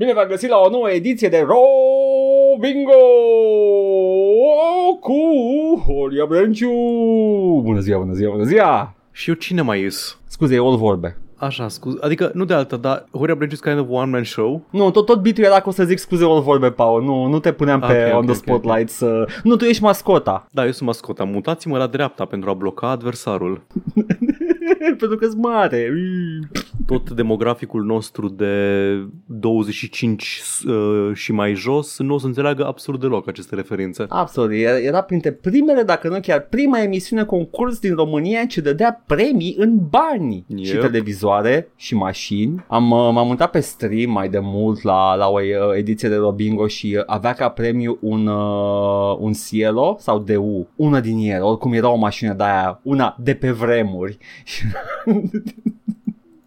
Bine v-am găsit la o nouă ediție de Ro Bingo cu Horia Brenciu. Bună ziua, bună ziua, bună ziua. Și eu cine mai ies? Scuze, e all vorbe. Așa, scuze. Adică, nu de alta, dar Horia Brenciu is kind of one-man show. Nu, tot, tot bitul era că o să zic scuze all vorbe, Paul. Nu, nu te puneam pe Ok, on ok, the ok, spotlight să... Nu, tu ești mascota. Da, eu sunt mascota. Mutați-mă la dreapta pentru a bloca adversarul. Pentru că-s mare. Tot demograficul nostru de 25 uh, și mai jos nu o să înțeleagă absolut deloc aceste referințe. Absolut, era, era printre primele, dacă nu chiar prima emisiune concurs din România ce dădea premii în bani Yep. și televizoare și mașini. Am, uh, m-am mutat pe stream mai de mult la, la o uh, ediție de Robingo și uh, avea ca premiu un, uh, un Cielo sau DU, una din ele, oricum era o mașină de aia, una de pe vremuri.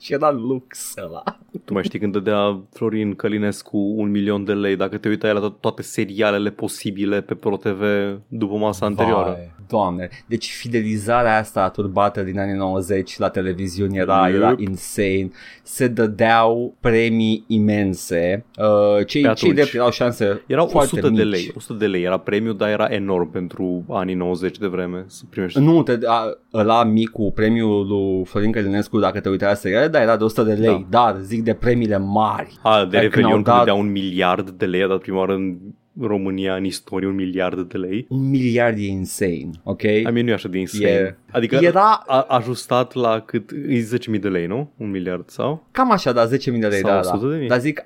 și era lux ăla. Tu mai știi când dădea Florin Călinescu un milion de lei dacă te uitai la to- toate serialele posibile pe ProTV după masa anterioară. Vai, doamne, deci fidelizarea asta turbată din anii 90 la televiziune era, Yep. era insane. Se dădeau premii imense. Uh, cei, Pe atunci. cei drept erau șanse Erau foarte 100 mici. de lei. 100 de lei era premiu, dar era enorm pentru anii 90 de vreme să primești. Nu, te, a, ăla micu, premiul lui Florin Călinescu, dacă te uitai la seriale, da, era de 100 de lei, dar zic de premiile mari. A, de Like, când au Revelion dat- când dea un miliard de lei, a dat prima oară în România, în istorie, un miliard de lei. Un miliard e insane, ok? I mean, nu e așa de insane. E- Adică Era a, ajustat la cât? E 10.000 de lei, nu? Un miliard sau? cam așa, da, 10.000 de lei, Sau da, 100 de da. mii? Dar zic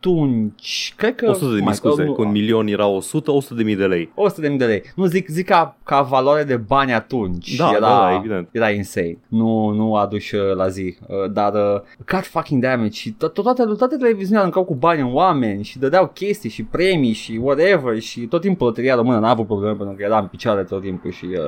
atunci, cred că... 100 de mii, mai- scuze. nu, Cu un milion era 100, 100 de mii de lei. 100 de mii de lei. Nu zic, zic ca, ca valoare de bani atunci. Da, era, da, da, evident. Era insane. Nu, nu aduși uh, la zi. Uh, Dar, uh, god fucking damage. Și to- to- toate, toate televiziunile aruncau cu bani în oameni și dădeau chestii și premii și whatever și tot timpul loteria română n-a avut probleme pentru că era în picioare tot timpul și uh,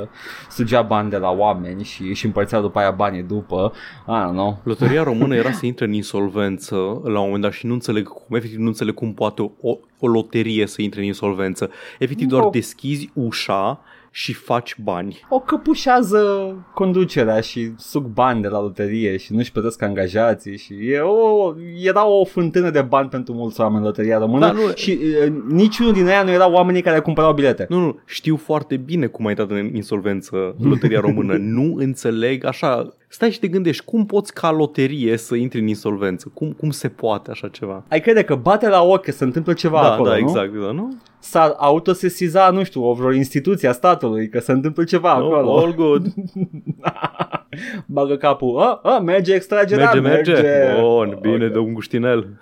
sugea bani de la oameni și își împărțea după aia banii după. I don't know. Loteria română era să intre în insolvență la un moment dat și nu înțeleg cum, efectiv nu înțeleg cum poate o, o, o loterie să intre în insolvență. Efectiv doar Nu. deschizi ușa și faci bani. O căpușează conducerea și suc bani de la loterie și nu-și plătesc angajații și e o, era o fântână de bani pentru mulți oameni loteria română Da, nu- și uh, niciunul din ea nu erau oamenii care cumpărau bilete. Nu, nu, știu foarte bine cum a intrat în insolvență loteria română. nu înțeleg așa. Stai și te gândești, cum poți ca loterie să intri în insolvență? Cum, cum se poate așa ceva? Ai crede că bate la ochi că se întâmplă ceva da, acolo, da, nu? exact, da, nu? S-ar autosesiza, nu știu, o vreo instituție a statului că se întâmplă ceva no, acolo. all good. Bagă capul, a, a, merge extragerea, Merge, merge. Bun, bine, Ok. de un guștinel.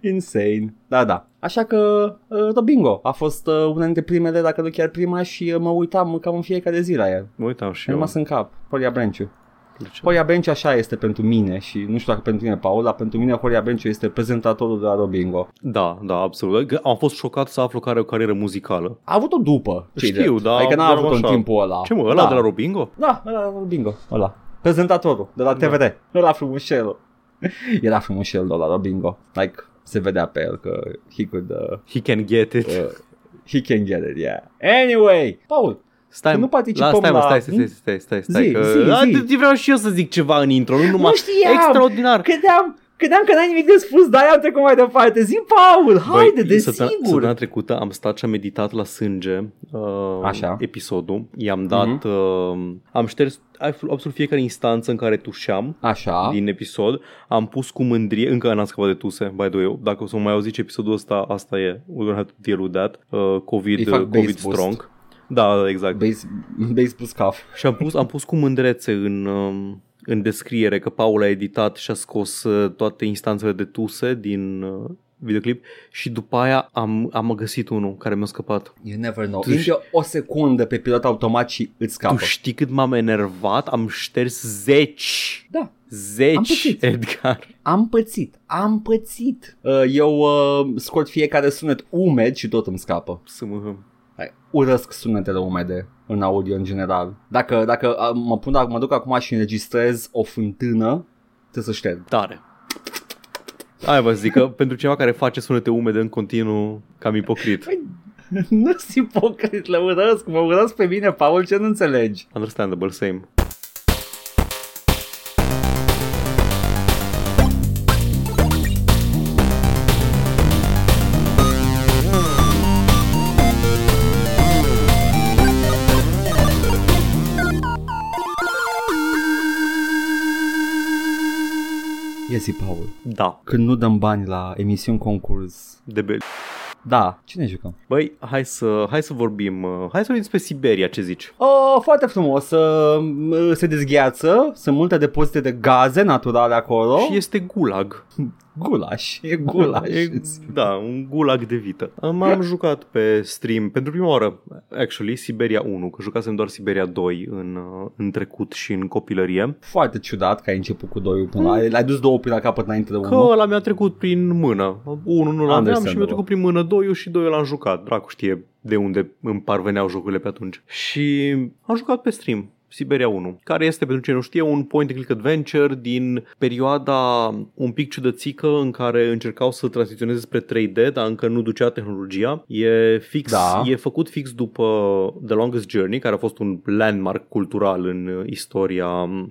Insane. Da, da. Așa că uh, Robingo a fost uh, una dintre primele, dacă nu chiar prima și uh, mă uitam cam în fiecare zi la el. Mă uitam și Mi-a eu. rămas în cap. Horia Brenciu. De ce? Horia Brenciu așa este pentru mine și nu știu dacă pentru tine, Paul, dar pentru mine Horia Brenciu este prezentatorul de la Robingo. Da, da, absolut. Că Am fost șocat să aflu că are o carieră muzicală. A avut-o după. ce-i Știu, drept. da, Adică n-a dar avut-o în așa. timpul ăla. Ce mă, ăla da. de la Robingo? Da, ăla de la Robingo. Ăla. Prezentatorul de la TVD. Da. Ăla frumușelul. Era frumușel de la Robingo. Like, se vedea pe el că he could... Uh, He can get it. uh, he can get it, yeah. Anyway, Paul, Stai, Că nu mă. participăm la, stai, mă, la- stai, stai, stai, stai, stai, Zi, că... zi, A, zi. de- Vreau și eu să zic ceva în intro, nu numai... Nu știam. Extraordinar. credeam, credeam că n-ai nimic de spus, dar am trecut mai departe. Zi, Paul, haide, Băi, de săptămâna- sigur. Săptămâna trecută am stat și am meditat la sânge uh, Așa. episodul. I-am dat, Mhm. uh, am șters absolut fiecare instanță în care tușeam Așa. din episod. Am pus cu mândrie, încă n-am scăpat de tuse, by the way. Dacă o să mai auziți episodul ăsta, asta e. We don't have to deal with that. Uh, COVID, Îi fac uh, bass COVID boost. strong. Da, da, exact. Base, base plus cuff. Și am pus, am pus cu mândrețe în, um, în descriere că Paul a editat și a scos uh, toate instanțele de tuse din uh, videoclip și după aia am, am găsit unul care mi-a scăpat. You never know. Tu Intre o secundă pe pilot automat și îți scapă. Tu știi cât m-am enervat? Am șters zeci. Da. Am Zeci, pățit. Edgar. Am pățit, am pățit. Uh, Eu uh, scot fiecare sunet umed și tot îmi scapă. Să mă... Hai, Urăsc sunetele umede în audio în general. Dacă, dacă uh, mă, pun, dacă mă duc acum și înregistrez o fântână, trebuie să șterg. Tare. Hai vă zic că pentru cineva care face sunete umede în continuu, cam ipocrit. Păi, nu sunt ipocrit, le urăsc, mă urăsc pe mine, Paul, ce nu înțelegi? Understandable, same. Găsi, Paul? Da, Când nu dăm bani la emisiuni concurs. de be- Da, cine jucăm? Băi, hai să, hai să vorbim, uh, hai să vorbim despre Siberia, ce zici? Oh, foarte frumos. Uh, se dezgheață, sunt multe depozite de gaze naturale acolo. Și este gulag. Gulaș, e gulaș. E, da, un gulag de vită. M-am jucat pe stream pentru prima oară, actually, Siberia 1, că jucasem doar Siberia 2 în, uh, în trecut și în copilărie. Foarte ciudat că ai început cu doi până la... L-ai dus două până la capăt înainte de Că unul. ăla mi-a trecut prin mână. Unul nu l-aveam și Understandable. mi-a trecut prin mână doi și doi l-am jucat. Dracu știe de unde îmi parveneau jocurile pe atunci. Și am jucat pe stream. Siberia 1, care este, pentru cine nu știe, un point-and-click adventure din perioada un pic ciudățică în care încercau să tranziționeze spre 3D, dar încă nu ducea tehnologia. E fix, Da. e făcut fix după The Longest Journey, care a fost un landmark cultural în istoria,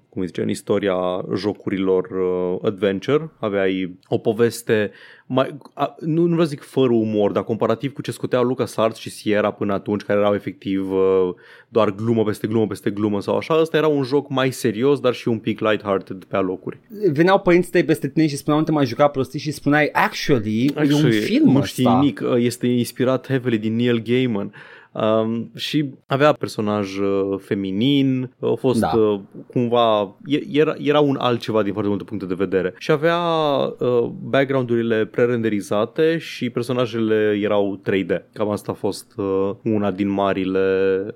cum îi zice, în istoria jocurilor uh, adventure. Aveai o poveste mai, a, nu, nu vreau să zic fără umor, dar comparativ cu ce scoteau LucasArts și Sierra până atunci, care erau efectiv uh, doar glumă peste glumă peste glumă sau așa, ăsta era un joc mai serios, dar și un pic lighthearted pe alocuri. Veneau părinții tăi peste tine și spuneau, nu te mai juca prostii și spuneai, actually, e un Actually, film nu știi ăsta. nimic, uh, este inspirat heavily din Neil Gaiman. Um, și avea personaj uh, feminin, a fost Da. uh, cumva, e- era, era un altceva din foarte multe puncte de vedere. Și avea uh, background-urile prerenderizate și personajele erau 3D. Cam asta a fost uh, una din marile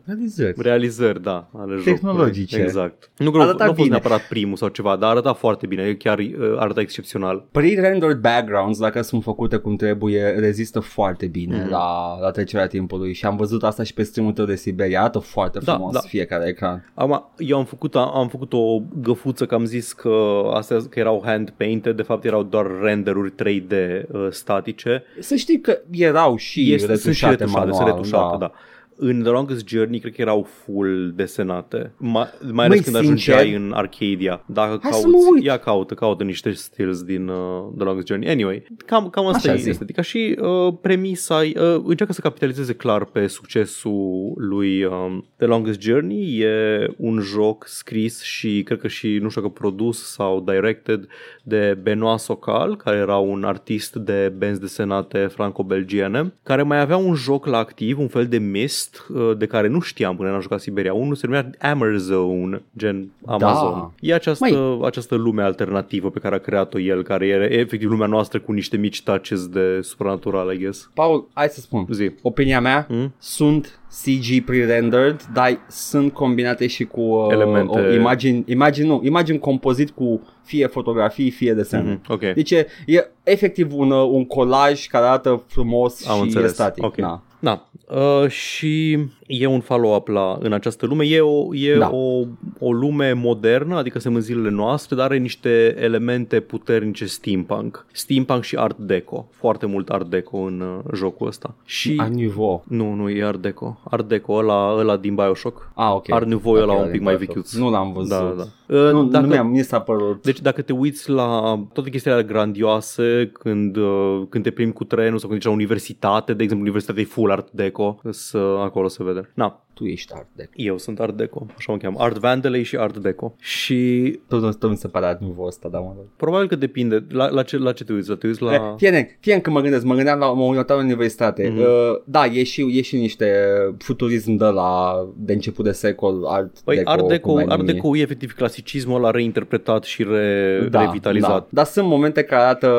Realizări. realizări, da, ale jocului. Tehnologice. Exact. Nu cred că Arăta nu a fost bine. neapărat primul sau ceva, dar arăta foarte bine, chiar uh, arăta excepțional. Pre-rendered backgrounds, dacă sunt făcute cum trebuie, rezistă foarte bine Mhm. la, la trecerea timpului și am văzut asta și pe streamul tău de Siberia, arată foarte Da, frumos da. fiecare ecran. Am, eu am făcut, am făcut o găfuță că am zis că astea că erau hand-painted, de fapt erau doar renderuri 3D uh, statice. Să știi că erau și Este, sunt și retușate retușate, manual, sunt retușate, da. În The Longest Journey cred că erau full desenate, mai, mai ales Măi, când sincer? ajungeai în Arcadia. Dacă Hai să cauți, mă uit. ia caută, caută niște stills din uh, The Longest Journey. Anyway, cam, cam asta Așa e zi. estetica și uh, premisa uh, încearcă să capitalizeze clar pe succesul lui um, The Longest Journey. E un joc scris și cred că și nu știu dacă produs sau directed de Benoit Socal, care era un artist de benzi desenate franco-belgiene, care mai avea un joc la activ, un fel de Myst, uh, de care nu știam până n-am jucat Siberia 1, se numea Amarzone, gen Amazon. Da. E această, Măi. această lume alternativă pe care a creat-o el, care e efectiv lumea noastră cu niște mici touches de supranatural, I guess. Paul, hai să spun. Zi. Opinia mea, Hmm? sunt CG pre-rendered, dar sunt combinate și cu uh, Elemente. o imagini, imagini, nu, imagini compozit cu fie fotografii, fie desen. Mhm, Ok. Deci e, e efectiv un, uh, un colaj care arată frumos Am și înțeles. estatic. Ok. Da. Da. Uh, și e un follow-up la, în această lume. E, o, e Da. o, o lume modernă, adică suntem în zilele noastre, dar are niște elemente puternice steampunk. Steampunk și art deco. Foarte mult art deco în uh, jocul ăsta. Și... A niveau. Nu, nu, e art deco. Art deco, ăla, ăla din Bioshock. Ah, ok. Art Nouveau ăla Ok, un pic din mai Bioshock. vechiuț. Nu l-am văzut. Da, da. Uh, Nu, dacă, nu mi-a, mi s-a părut. deci dacă te uiți la toate chestiile alea grandioase când, uh, când te plimbi cu trenul sau când ești la universitate, de exemplu universitatea e full art deco, să acolo se vede. Na, Tu ești art deco. eu sunt art deco, așa mă cheamă, art vandalei și art deco. Și Tot, tot mi se pare art nouveau ăsta, da, mă rog. probabil că depinde la, la, ce, la ce te uiți, la te uiți la... La... Fie, fie că mă gândesc, mă gândeam la mă uitam la universitate. Mhm. Mm-hmm. Uh, da, e și, e și niște futurism de la de început de secol, art Păi deco, art deco, cum ai art numi. deco e efectiv clasicismul ăla reinterpretat și re, revitalizat. Da. Dar sunt momente care arată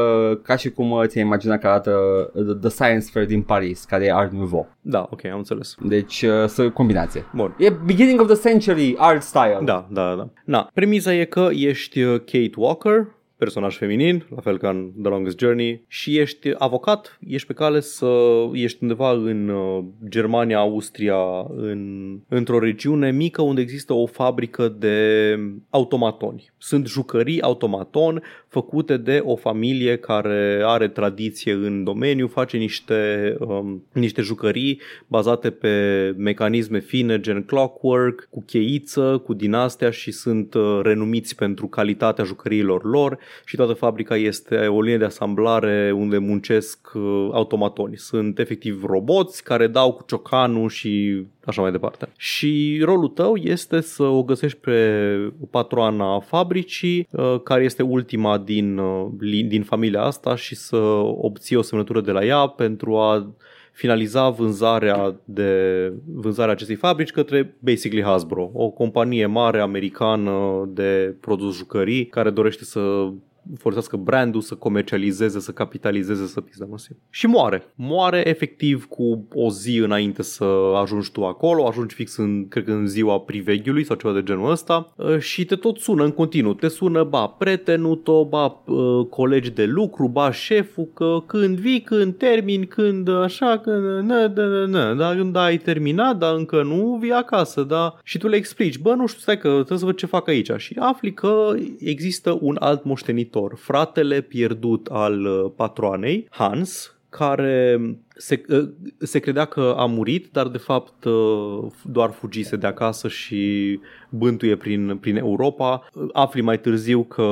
ca și cum uh, ți-ai imaginat că arată uh, The Science Fair din Paris, care e art nouveau. Da, ok, am înțeles. Deci, uh, să combinație. Bun. E beginning of the century art style. Da, da, da. Na, premiza e că ești uh, Kate Walker, personaj feminin, la fel ca în The Longest Journey, și ești avocat, ești pe cale să ești undeva în uh, Germania, Austria, în, într-o regiune mică unde există o fabrică de automatoni. Sunt jucării automaton făcute de o familie care are tradiție în domeniu, face niște, um, niște jucării bazate pe mecanisme fine gen clockwork, cu cheiță, cu din astea și sunt uh, renumiți pentru calitatea jucăriilor lor și toată fabrica este o linie de asamblare unde muncesc uh, automatoni. Sunt efectiv roboți care dau cu ciocanul și așa mai departe. Și rolul tău este să o găsești pe patroana fabricii, uh, care este ultima din, uh, din familia asta și să obții o semnătură de la ea pentru a finaliza vânzarea, de, vânzarea acestei fabrici către basically Hasbro, o companie mare americană de produs jucării care dorește să folosească brandul, să comercializeze, să capitalizeze, să pizda măsie. Și moare. Moare efectiv cu o zi înainte să ajungi tu acolo, ajungi fix în, cred că în ziua priveghiului sau ceva de genul ăsta uh, și te tot sună în continuu. Te sună, ba, prietenul tău, ba, uh, colegi de lucru, ba, șeful, că când vii, când termini, când așa, când, nă, nă, nă, nă, da, când ai terminat, dar încă nu vii acasă, da, și tu le explici, bă, nu știu, stai că trebuie să văd ce fac aici și afli că există un alt moștenit viitor. Fratele pierdut al uh, patroanei, Hans, care se, uh, se credea că a murit, dar de fapt uh, doar fugise de acasă și bântuie prin, prin Europa. Afli mai târziu că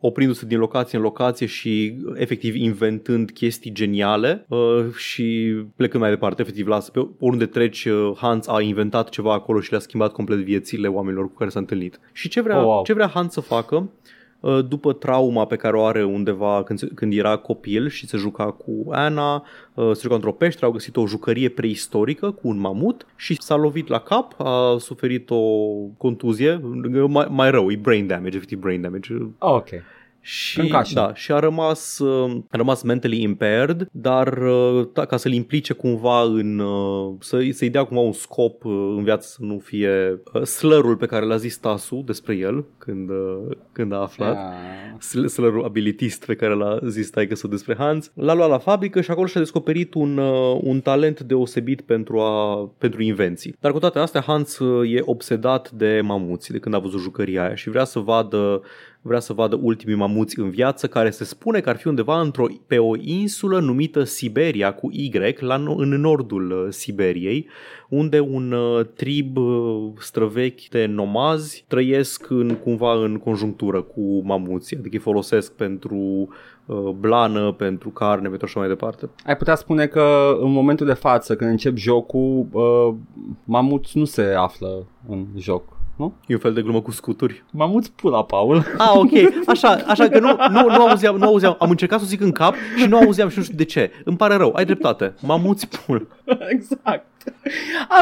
oprindu-se din locație în locație și efectiv inventând chestii geniale și plecând mai departe, efectiv lasă pe oriunde treci, Hans a inventat ceva acolo și le-a schimbat complet viețile oamenilor cu care s-a întâlnit. Și ce vrea, oh, wow. ce vrea Hans să facă Uh, după trauma pe care o are undeva când, când era copil și se juca cu Ana, uh, se juca într-o peșteră, au găsit o jucărie preistorică cu un mamut și s-a lovit la cap, a suferit o contuzie, mai, mai rău, e brain damage, efectiv brain damage. Oh, ok. Și, da, și a rămas, uh, a rămas mentally impaired, dar da, ca să-l implice cumva în, uh, să, să-i dea cumva un scop în viață să nu fie slărul pe care l-a zis Tasu despre el când, când a aflat, yeah. slărul abilitist pe care l-a zis taică despre Hans, l-a luat la fabrică și acolo și-a descoperit un, un talent deosebit pentru, a, pentru invenții. Dar cu toate astea Hans e obsedat de mamuți de când a văzut jucăria aia și vrea să vadă vrea să vadă ultimii mamuți în viață, care se spune că ar fi undeva într-o, pe o insulă numită Siberia cu Y, la, în nordul uh, Siberiei, unde un uh, trib uh, străvechi de nomazi trăiesc în, cumva în conjunctură cu mamuții, adică îi folosesc pentru blană, pentru carne, pentru așa mai departe. Ai putea spune că în momentul de față, când încep jocul, mamuți nu se află în joc nu? E un fel de glumă cu scuturi. M-am uți pula, Paul. Ah, ok. Așa, așa că nu, nu, nu auzeam, nu auzeam. Am încercat să zic în cap și nu auzeam și nu știu de ce. Îmi pare rău, ai dreptate. M-am uți pul. exact.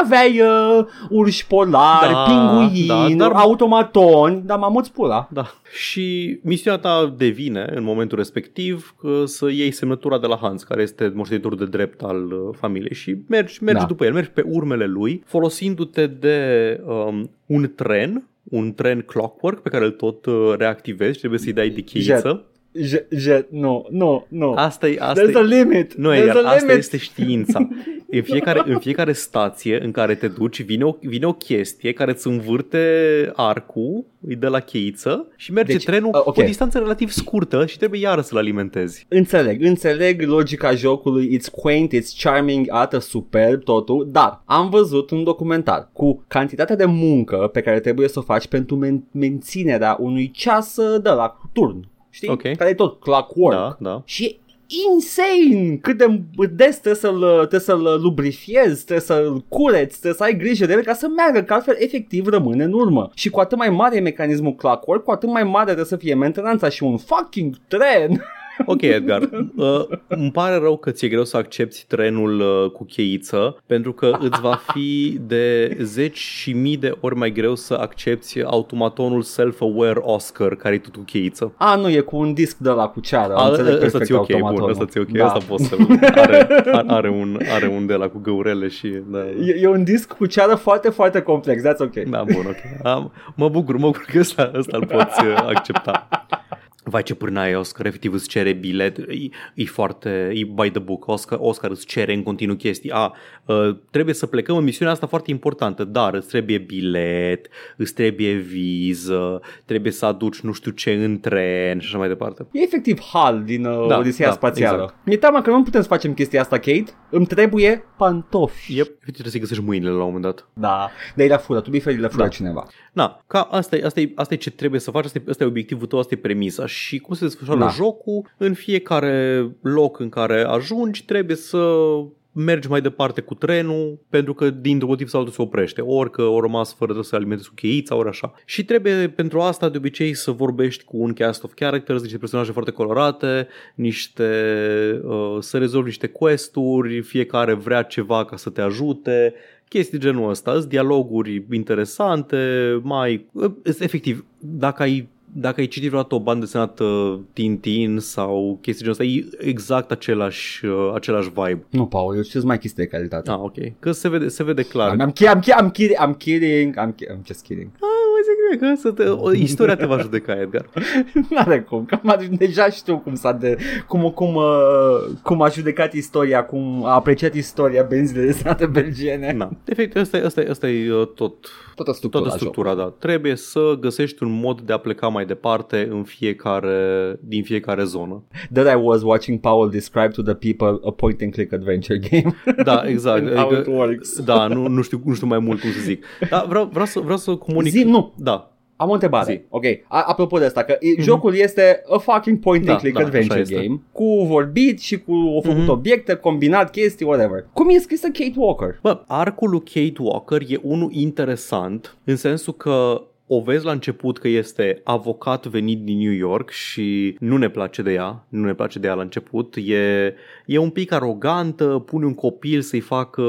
Aveai uh, urși polari, da, pinguini, da, dar... automatoni, dar mamuți pula. Da. Și misiunea ta devine, în momentul respectiv, să iei semnătura de la Hans, care este moștenitor de drept al uh, familiei și mergi, mergi da. după el, mergi pe urmele lui, folosindu-te de um, un tren un tren clockwork pe care îl tot uh, reactivezi, trebuie să-i dai de cheiță. Jet, jet, nu, nu, nu. Asta e, asta There's e, a limit. Nu, e, asta limit. este știința. În fiecare, în fiecare stație în care te duci vine o, vine o chestie care îți învârte arcul, îi dă la cheiță și merge deci, trenul uh, okay. cu o distanță relativ scurtă și trebuie iară să-l alimentezi. Înțeleg, înțeleg logica jocului, it's quaint, it's charming, arată superb totul, dar am văzut un documentar cu cantitatea de muncă pe care trebuie să o faci pentru men- menținerea unui ceas de la turn știi? Okay. Care e tot clockwork. Da, da. Și insane cât de des trebuie să-l, trebuie să-l lubrifiezi, trebuie să-l cureți, trebuie să ai grijă de el ca să meargă, că altfel efectiv rămâne în urmă. Și cu atât mai mare e mecanismul clockwork, cu atât mai mare trebuie să fie mentenanța și un fucking tren Ok, Edgar, uh, îmi pare rău că ți-e greu să accepti trenul uh, cu cheiță, pentru că îți va fi de zeci și mii de ori mai greu să accepti automatonul self-aware Oscar care e tot cu cheiță. A, nu, e cu un disc de la cu ceară. A, ăsta ți ok, bun, ăsta ți ok, da. ăsta poți să are, are, un, are un de la cu găurele și... Da. E, e, un disc cu ceară foarte, foarte complex, that's ok. Da, bun, ok. Am, mă bucur, mă bucur că ăsta, ăsta îl poți uh, accepta. Vai ce pârnaie Oscar, efectiv îți cere bilet, e, e foarte, e by the book, Oscar, Oscar îți cere în continuu chestii. A, uh, trebuie să plecăm în misiunea asta foarte importantă, dar îți trebuie bilet, îți trebuie viză, trebuie să aduci nu știu ce în tren și așa mai departe. E efectiv HAL din uh, da, Odiseea da, Spațială. Exact. Mi-e teama că nu putem să facem chestia asta, Kate, Îmi trebuie pantofi. Yep. Uite, trebuie să-i găsești mâinile la un moment dat. Da, de la fură, tu biferi le fură Da. cineva. Na, ca asta e, asta, e, asta e ce trebuie să faci, asta e, asta e obiectivul tău, asta e premisa și cum se desfășoară Da. jocul, în fiecare loc în care ajungi trebuie să mergi mai departe cu trenul pentru că dintr-un motiv sau altul se oprește, ori că o rămas fără să alimentezi cu cheița, ori așa. Și trebuie pentru asta de obicei să vorbești cu un cast of characters, niște personaje foarte colorate, niște uh, să rezolvi niște quest-uri, fiecare vrea ceva ca să te ajute, chestii genul ăsta, sunt dialoguri interesante, mai efectiv, dacă ai dacă ai citit vreodată o bandă desenată Tintin sau chestii genul ăsta, e exact același, uh, același vibe. Nu, Paul, eu știu mai chestii de calitate. Ah, ok. Că se vede, se vede clar. I'm, I'm, ki- I'm, ki- I'm, kidding, I'm kidding, I'm, ki- I'm just kidding. Mă zic că să te, o, istoria te va judeca, Edgar. N-are cum, că am, deja știu cum s-a de, cum, cum, uh, cum a judecat istoria, cum a apreciat istoria benzile de state belgiene. Na. Efectiv, asta e, asta e, asta e uh, tot, Toată structura, toată structura, da. Trebuie să găsești un mod de a pleca mai departe în fiecare, din fiecare zonă. That I was watching Paul describe to the people a point and click adventure game. Da, exact. And how it works. Da, nu, nu, știu, nu știu mai mult cum să zic. Dar vreau, vreau, să, vreau să comunic. Zi, nu. Da, Am o întrebare. Zi. Ok, a- apropo de asta, că mm-hmm. jocul este a fucking point and Da, click da, adventure așa este. game cu vorbit și cu o făcut Mhm. obiecte, combinat chestii, whatever. Cum e scrisă Kate Walker? Bă, arcul lui Kate Walker e unul interesant în sensul că o vezi la început că este avocat venit din New York și nu ne place de ea, nu ne place de ea la început, e, e un pic arogantă, pune un copil să-i facă,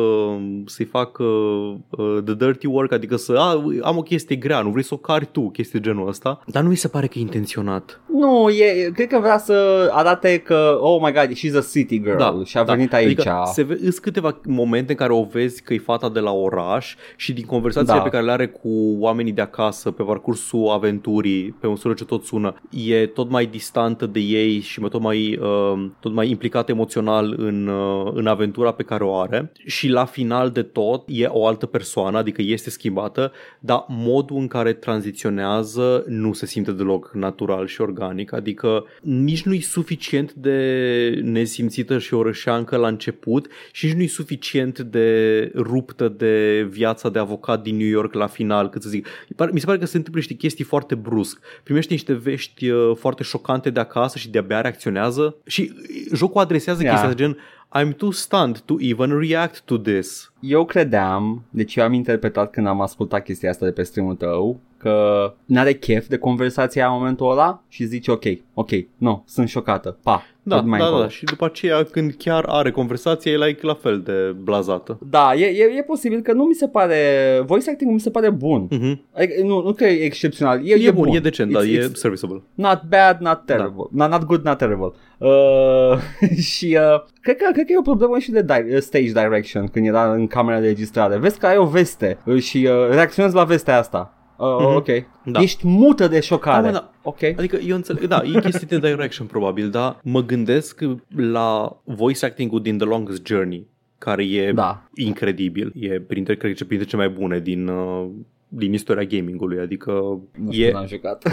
să-i facă uh, the dirty work, adică să a, am o chestie grea, nu vrei să o cari tu, chestii genul ăsta, dar nu mi se pare că e intenționat. Nu, e, cred că vrea să arate că, oh my god, she's a city girl și a venit aici. Adică se ve- sunt câteva momente în care o vezi că e fata de la oraș și din conversațiile Da. pe care le are cu oamenii de acasă pe parcursul aventurii, pe măsură ce tot sună, e tot mai distantă de ei și mai- tot mai, uh, tot mai implicată emoțional în, uh, în aventura pe care o are și la final de tot e o altă persoană, adică este schimbată, dar modul în care tranziționează nu se simte deloc natural și organic, adică nici nu e suficient de nesimțită și orășeancă la început și nici nu e suficient de ruptă de viața de avocat din New York la final, cât să zic. Mi pare- Mi se pare că se întâmplă niște chestii foarte brusc. Primește niște vești uh, foarte șocante de acasă și de-abia reacționează și uh, jocul adresează Yeah. chestia asta, gen I'm too stunned to even react to this. Eu credeam, deci eu am interpretat când am ascultat chestia asta de pe streamul tău, că n-are chef de conversația în momentul ăla și zice ok, ok, nu, sunt șocată, pa, Da, tot mai da, încolo. da, și după aceea când chiar are conversația, e like la fel de blazată. Da, e, e, e posibil că nu mi se pare, voice acting mi se pare bun. Mm-hmm. Adică, nu, nu că e excepțional, e, E, bun, e decent, da, It's- e it's serviceable. Not bad, not terrible. Da. Not, not good, not terrible. Uh, și uh, cred, că, cred că e o problemă și de di- stage direction când era în camera de registrare. Vezi că ai o veste uh, și uh, reacționezi la vestea asta. Uh, Mhm. Ok. Da. Ești mută de șocare. Da, mă, da. Ok. Adică eu înțeleg, da, e chestii de direction probabil, dar mă gândesc la voice acting-ul din The Longest Journey, care e Da. incredibil. E printre, cred că printre cele mai bune din, uh, din istoria gamingului, adică Nu știu, e, n-am jucat.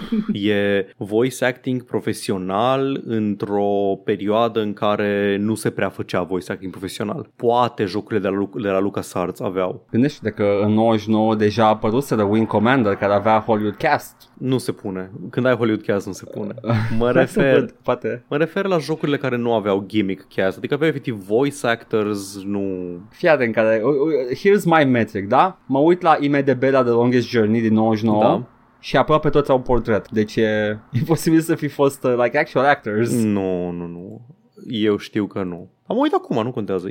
e voice acting profesional într-o perioadă în care nu se prea făcea voice acting profesional. Poate jocurile de la, Lu- de la LucasArts aveau. Gândește că în 99 deja a apărut The Wing Commander care avea Hollywood Cast. Nu se pune. Când ai Hollywood Cast nu se pune. Mă refer, Poate. Mă refer la jocurile care nu aveau gimmick cast, adică aveau efectiv voice actors, nu... Fii atent care, uh, uh, here's my metric, da? Mă uit la IMDB la The Longest Journey din 99 Da. și aproape toți au portret. Deci e, e posibil să fi fost uh, like actual actors. Nu, nu, nu. Eu știu că nu. Am uitat acum, nu contează.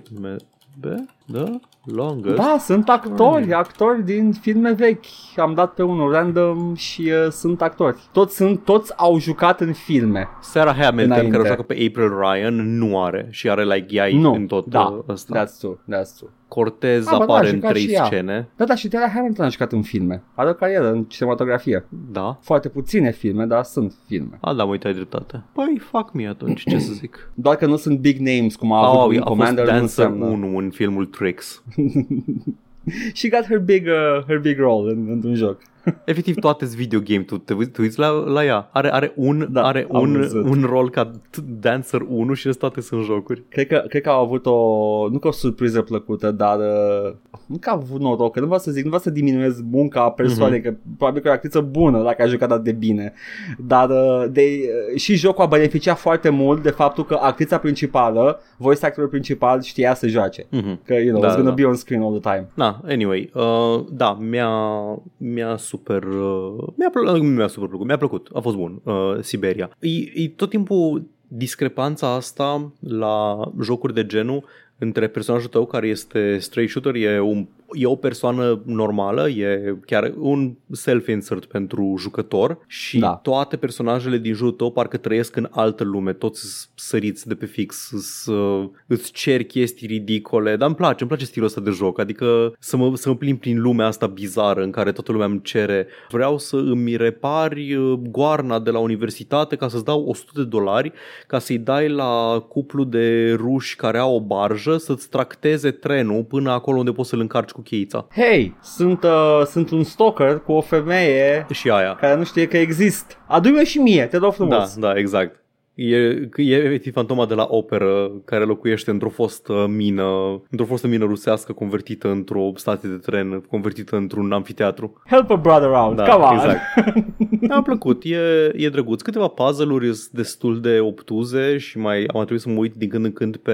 B, the longest. Da, sunt actori, actori din filme vechi. Am dat pe unul random și uh, sunt actori. Toți, sunt, toți au jucat în filme. Sarah Hamilton, Înainte. care o joacă pe April Ryan, nu are și are like ea Nu, în tot da, uh, ăsta. that's true, that's true. Cortez Ah, bă, da, apare a în jucat trei și ea. scene. Da, da, și Taylor Hamilton a jucat în filme. Are o carieră în cinematografie. Da. Foarte puține filme, dar sunt filme. A, da, mă uitai dreptate. Păi, fac mie atunci, ce să zic. Doar că nu sunt big names cum a avut Oh, Wing a fost Commander, nu Dancer înseamnă... 1 în filmul Tricks. She got her big, uh, her big role în, într-un joc. Efectiv toate videogame, tu te uiți, te uiți la, la ea. Are, are, un, Da, are am un, văzut. un rol ca t- Dancer 1 și restul toate sunt jocuri. Cred că, cred că au avut o, nu că o surpriză plăcută, dar uh, nu că au avut noroc, că nu vreau să zic, nu vreau să diminuez munca a persoanei, Mhm. mm-hmm. că probabil că e o actriță bună dacă a jucat atât de bine, dar uh, de, uh, și jocul a beneficiat foarte mult de faptul că actrița principală, voice actorul principal știa să joace. Mm-hmm. Că, you know, Da, da, it's gonna da. be on screen all the time. Na, anyway, uh, da, mi-a, mi-a super, uh, mi-a, plă- mi-a super plăcut, mi-a plăcut, a fost bun, uh, Siberia. E, e tot timpul discrepanța asta la jocuri de genul între personajul tău care este straight shooter, e, un, e o persoană normală, e chiar un self-insert pentru jucător și Da. toate personajele din jurul tău parcă trăiesc în altă lume, toți sunt săriți de pe fix, să îți cer chestii ridicole, dar îmi place, îmi place stilul ăsta de joc, adică să mă, să mă plimb prin lumea asta bizară în care toată lumea îmi cere, vreau să îmi repari uh, goarna de la universitate ca să-ți dau 100 de dolari ca să-i dai la cuplu de ruși care au o barjă să-ți tracteze trenul până acolo unde poți să-l încarci cu cheița. Hei, sunt, uh, sunt un stalker cu o femeie Și aia. care nu știe că exist. Adu-mi și mie, te rog Da, frumos. da, exact. E, e efectiv fantoma de la operă care locuiește într-o fostă mină, într-o fostă mină rusească convertită într-o stație de tren, convertită într-un amfiteatru. Help a brother out, Da, come on. exact. Mi-a plăcut, e, e drăguț. Câteva puzzle-uri sunt destul de obtuze și mai am trebuit să mă uit din când în când pe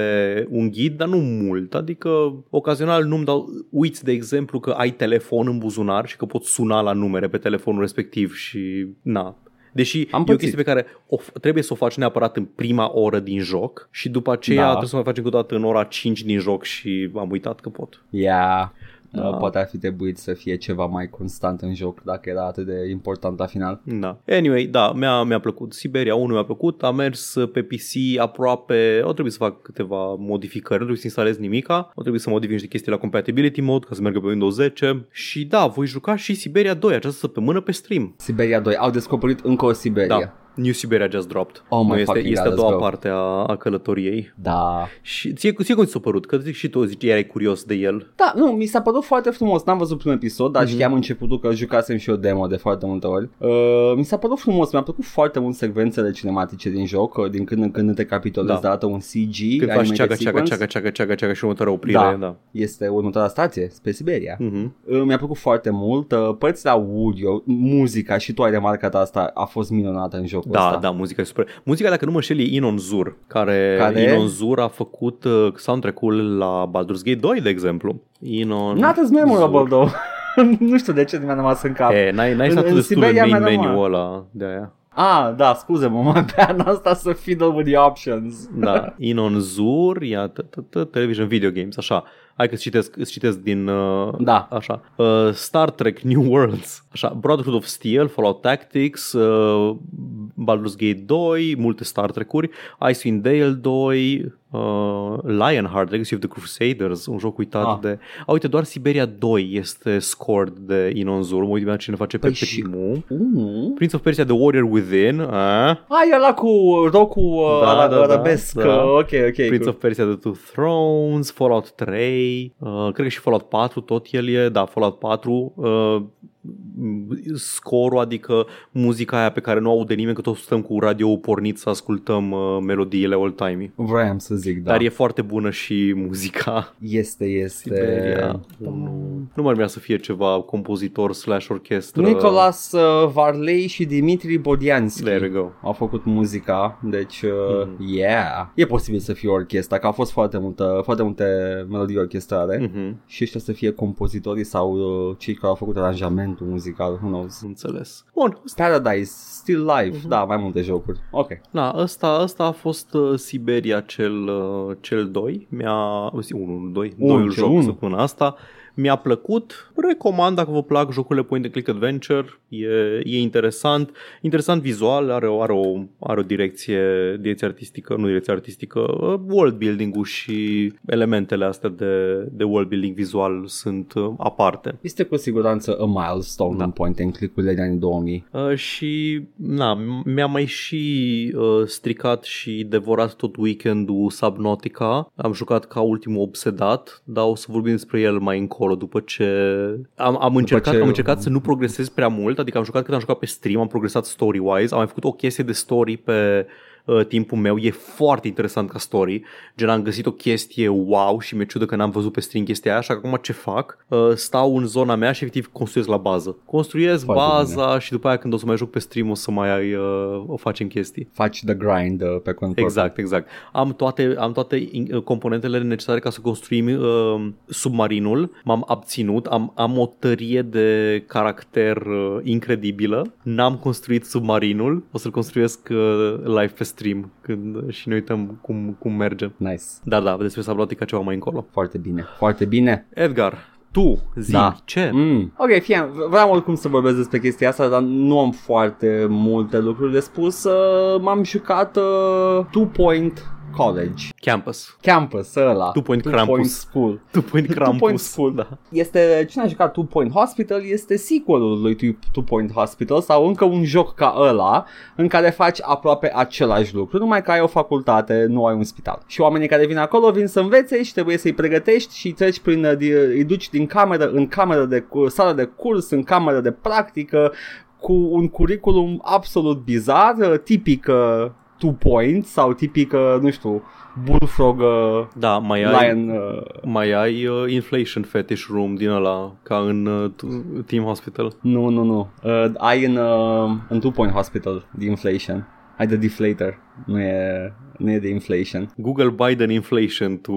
un ghid, dar nu mult. Adică ocazional nu-mi dau, uiți de exemplu că ai telefon în buzunar și că poți suna la numere pe telefonul respectiv și na. Deși Am e o pățit. chestie pe care o, f- trebuie să o faci neapărat în prima oră din joc și după aceea Da. trebuie să o mai faci încă o dată în ora 5 din joc și am uitat că pot. Yeah. Da. Uh, poate ar fi trebuit să fie ceva mai constant în joc dacă era atât de important la final. Da. Anyway, da, mi-a, mi-a plăcut. Siberia 1 mi-a plăcut, a mers pe PC aproape, au trebuit să fac câteva modificări, nu trebuie să instalez nimica, au trebuit să modific niște chestii la compatibility mode ca să meargă pe Windows 10 și da, voi juca și Siberia 2 această săptămână pe stream. Siberia 2. Au descoperit încă o Siberia. Da. New Siberia just dropped. Oh my Nu, este, fucking este God, a let's doua go. parte a, a călătoriei. Da. Și ție, ție cum ți s-a părut? Că zic și tu zici, erai curios de el. Da, nu, mi s-a părut foarte frumos. N-am văzut primul episod, Mhm. dar mm-hmm. știam începutul că jucasem și o demo de foarte multe ori. Uh, mi s-a părut frumos. Mi-a plăcut foarte mult secvențele cinematice din joc. uh, Din când în când te capitolezi Da. da. un CG. Când faci animated ceacă, ceacă, sequence. ceacă, ceacă, ceacă, ceacă și următoarea oprire. Da. da. Este următoarea stație, spre Siberia. Mhm. Uh, Mi-a plăcut foarte mult. Uh, Părțile audio, muzica și tu ai remarcat asta, a fost minunată în jocul Da, ăsta. da, muzica e super. Muzica, dacă nu mă șel, e Inon Zur, care, Care? Inon Zur a făcut uh, soundtrack-ul la Baldur's Gate 2, de exemplu. Inon Not as memorable Zur. though. nu știu de ce mi-a rămas în cap. E, n-ai, n-ai În- stat în destul de Siberia main mi-a rămas. menu-ul ăla de aia. Ah, da, scuze-mă, mă pe asta să fiddle with the options. Da, Inon Zur, ia t- t- t- television video games, așa. Hai că îți citesc, îți citesc din... Uh, Da. Așa. Uh, Star Trek New Worlds. Așa. Brotherhood of Steel, Fallout Tactics, uh, Baldur's Gate 2, multe Star Trek-uri, Icewind Dale 2, uh, Lionheart, Legacy of the Crusaders, un joc uitat Ah. de... A, uite, doar Siberia 2 este scored de Inon Zur. Mă uit imediat cine face pe Păi și- primul. Uh. Prince of Persia The Warrior Within, a? Ah, e ăla cu rocul uh, Da, da, da, da, arabesc. da. uh, Ok, ok. Prince cool. of Persia The Two Thrones, Fallout 3, uh, cred că și Fallout 4 tot el e, da, Fallout 4, uh, scorul, adică muzica aia pe care nu aude nimeni, că tot stăm cu radio pornit să ascultăm uh, melodiile old-timey. Vreau să zic, da. Dar e foarte bună și muzica. Este, este. Siberia. Nu mai vrea să fie ceva compozitor slash orchestră. Nicolas uh, Varley și Dimitri Bodianski There we go. au făcut muzica, deci uh, Mm. yeah, e posibil să fie orchestra, că au fost foarte, multă, foarte multe melodii orchestrale Mhm, și ăștia să fie compozitorii sau uh, cei care au făcut aranjamentul muzical, who knows. Înțeles. Bun, Paradise, Still Life, Mhm. da, mai multe jocuri. Ok. Da, ăsta, ăsta a fost uh, Siberia cel, uh, cel 2. Mi-a... zi, 1, 2, Un, doiul ce joc unu. săptămâna asta. Mi-a plăcut, recomand dacă vă plac jocurile point and click adventure, e, e interesant, interesant vizual, are o, are o, are o direcție, direcție artistică, nu direcție artistică, uh, world building-ul și elementele astea de, de world building vizual sunt uh, aparte. Este cu siguranță a milestone Da. în point and click-urile din anii 2000. Uh, și na, mi-a mai și uh, stricat și devorat tot weekendul Subnautica. Am jucat ca ultimul obsedat, dar o să vorbim despre el mai încolo acolo după ce am, am, încercat, ce- am încercat să nu progresez prea mult, adică am jucat cât am jucat pe stream, am progresat story-wise, am mai făcut o chestie de story pe uh, timpul meu, e foarte interesant ca story, gen am găsit o chestie wow și mi-e ciudă că n-am văzut pe stream chestia aia, așa că acum ce fac? Uh, stau în zona mea și efectiv construiesc la bază. Construiesc Foarte baza și după aia când o să mai joc pe stream o să mai ai, uh, o facem chestii. Faci the grind uh, pe cont Exact, exact. Am toate, am toate in- uh, componentele necesare ca să construim uh, submarinul. M-am abținut, am, am o tărie de caracter uh, incredibilă. N-am construit submarinul, o să-l construiesc uh, live pe stream când, și ne uităm cum, cum merge. Nice. Da, da, despre Subnautica ceva mai încolo. Foarte bine. Foarte bine. Edgar, tu zi, Da. ce? Mm. Ok, fie, vreau oricum să vorbesc despre chestia asta, dar nu am foarte multe lucruri de spus. Uh, m-am jucat uh, Two Point College. Campus. Campus ăla. Two Point Two Krampus. Point School. Tu Point Two Krampus. Point School. Da. Este, cine a jucat Two Point Hospital este sequelul lui Two- Two Point Hospital sau încă un joc ca ăla în care faci aproape același lucru, numai că ai o facultate, nu ai un spital. Și oamenii care vin acolo vin să învețe și trebuie să-i pregătești și treci prin, uh, di- îi duci din cameră în cameră de cu- sală de curs, în cameră de practică, cu un curriculum absolut bizar, uh, tipic uh, Two Point sau tipic, uh, nu știu, Bullfrog uh, Da, mai ai, Lion uh, mai ai uh, inflation fetish room din ăla, ca în uh, t- Team Hospital. Nu, nu, nu. Uh, ai în, uh, în Two Point Hospital de inflation. Ai de deflator. Nu e, nu e de inflation. Google Biden inflation to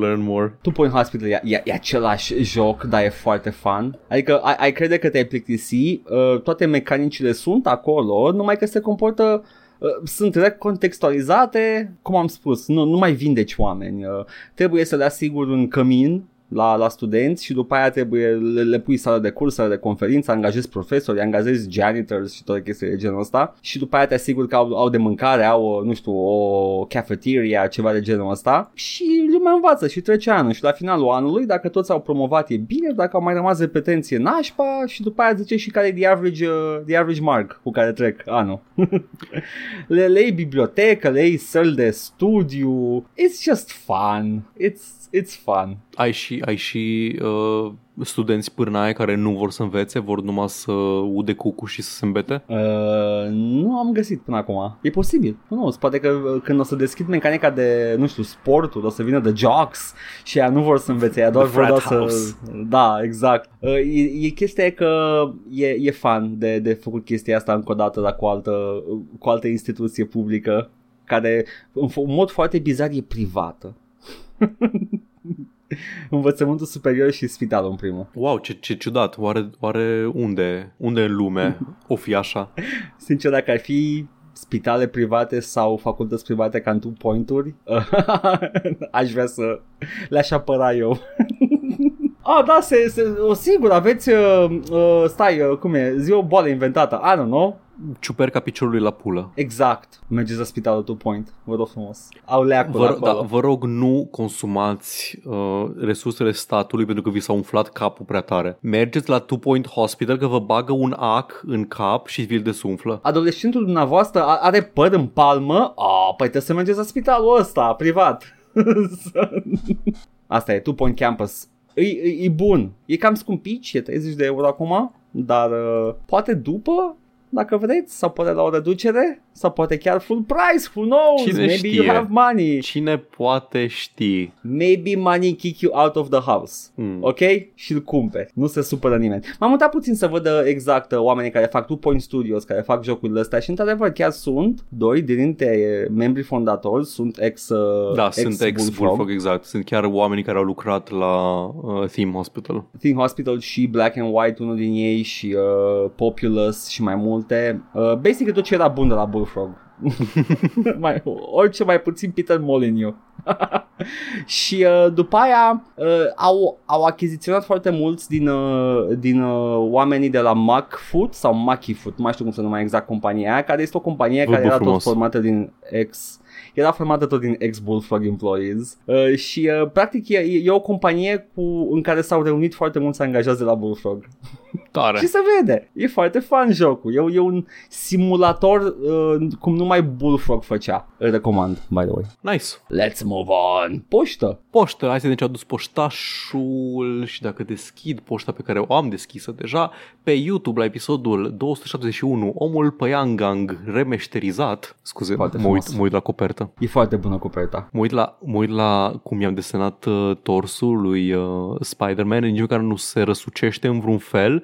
learn more. Two Point Hospital e, e, e același joc, dar e foarte fun. Adică ai, ai crede că te-ai plictisi, uh, toate mecanicile sunt acolo, numai că se comportă uh, sunt recontextualizate, cum am spus, nu, nu mai vindeci oameni. Uh, trebuie să le asiguri un cămin la, la studenți și după aia trebuie le, le pui sală de curs, sală de conferință, angajezi profesori, angajezi janitors și toate chestiile de genul ăsta și după aia te asiguri că au, au de mâncare, au, o, nu știu, o cafeteria, ceva de genul ăsta și lumea învață și trece anul și la finalul anului, dacă toți au promovat e bine, dacă au mai rămas repetenție nașpa și după aia zice și care e the average, uh, the average mark cu care trec anul. le, le iei bibliotecă, le iei săli de studiu, it's just fun, it's, it's fun. Ai și, ai și uh, studenți pârnaie care nu vor să învețe, vor numai să ude cucu și să se îmbete? Uh, nu am găsit până acum. E posibil. Nu, poate că uh, când o să deschid mecanica de, nu știu, sportul, o să vină de jocks și ea nu vor să învețe, ea doar The vor frat doar să... house. Da, exact. Uh, e, e chestia e că e, e fan de, de făcut chestia asta încă o dată, dar cu altă, cu altă instituție publică care în f- în mod foarte bizar e privată. Învățământul superior și spitalul în primul. Wow, ce, ce ciudat. Oare, oare unde, unde în lume o fi așa? Sincer, dacă ar fi spitale private sau facultăți private ca în two point-uri, aș vrea să le-aș apăra eu. Ah, da, se, se, o sigur, aveți, uh, uh, stai, uh, cum e, zi o boală inventată, I don't know, Ciuperca piciorului la pulă. exact, mergeți la spitalul Two Point, vă rog frumos, au leacul Vă, acolo. da, vă rog, nu consumați uh, resursele statului pentru că vi s-a umflat capul prea tare. Mergeți la Two Point Hospital că vă bagă un ac în cap și vi-l desumflă. Adolescentul dumneavoastră a- are păr în palmă, ah, păi trebuie să mergeți la spitalul ăsta, privat. Asta e, Two Point Campus. E, e, e bun. E cam scumpici, e 30 de euro acum, dar uh, poate după, dacă vreți, sau poate la o reducere, sau poate chiar full price, who knows, Cine maybe știe? you have money. Cine poate ști? Maybe money kick you out of the house. Mm. Ok? Și îl cumperi. Nu se supără nimeni. M-am mutat puțin să văd uh, exact uh, oamenii care fac Two Point Studios, care fac jocurile astea și într-adevăr chiar sunt doi dintre uh, membrii fondatori, sunt ex uh, Da, sunt ex Bullfrog, Bullfrog, exact. Sunt chiar oamenii care au lucrat la uh, Theme Hospital. Thing Hospital și Black and White, unul din ei și uh, Populous și mai multe. Uh, basic tot ce era bun de la Bullfrog. mai, orice mai puțin Peter Molyneux. și uh, după aia uh, au, au achiziționat foarte mulți din, uh, din uh, oamenii de la Macfoot sau Machifoot, nu mai știu cum se numai exact compania aia, care este o companie Vă care bă era tot frumos. formată din ex era formată tot din ex-Bullfrog employees uh, și uh, practic e, e o companie cu, în care s-au reunit foarte mulți angajați de la Bullfrog. Tare. Și se vede. E foarte fun jocul. E, e un simulator uh, cum numai Bullfrog făcea. Îl recomand, by the way. Nice. Let's move on. Poștă. Poștă, hai să vedem ce a dus poștașul și dacă deschid poșta pe care o am deschisă deja, pe YouTube la episodul 271, omul Păiangang remeșterizat, scuze, Foarte mă uit, frumos. mă uit la copertă. E foarte bună coperta. Mă uit la, mă uit la cum i-am desenat uh, torsul lui uh, Spider-Man, în nici măcar nu se răsucește în vreun fel,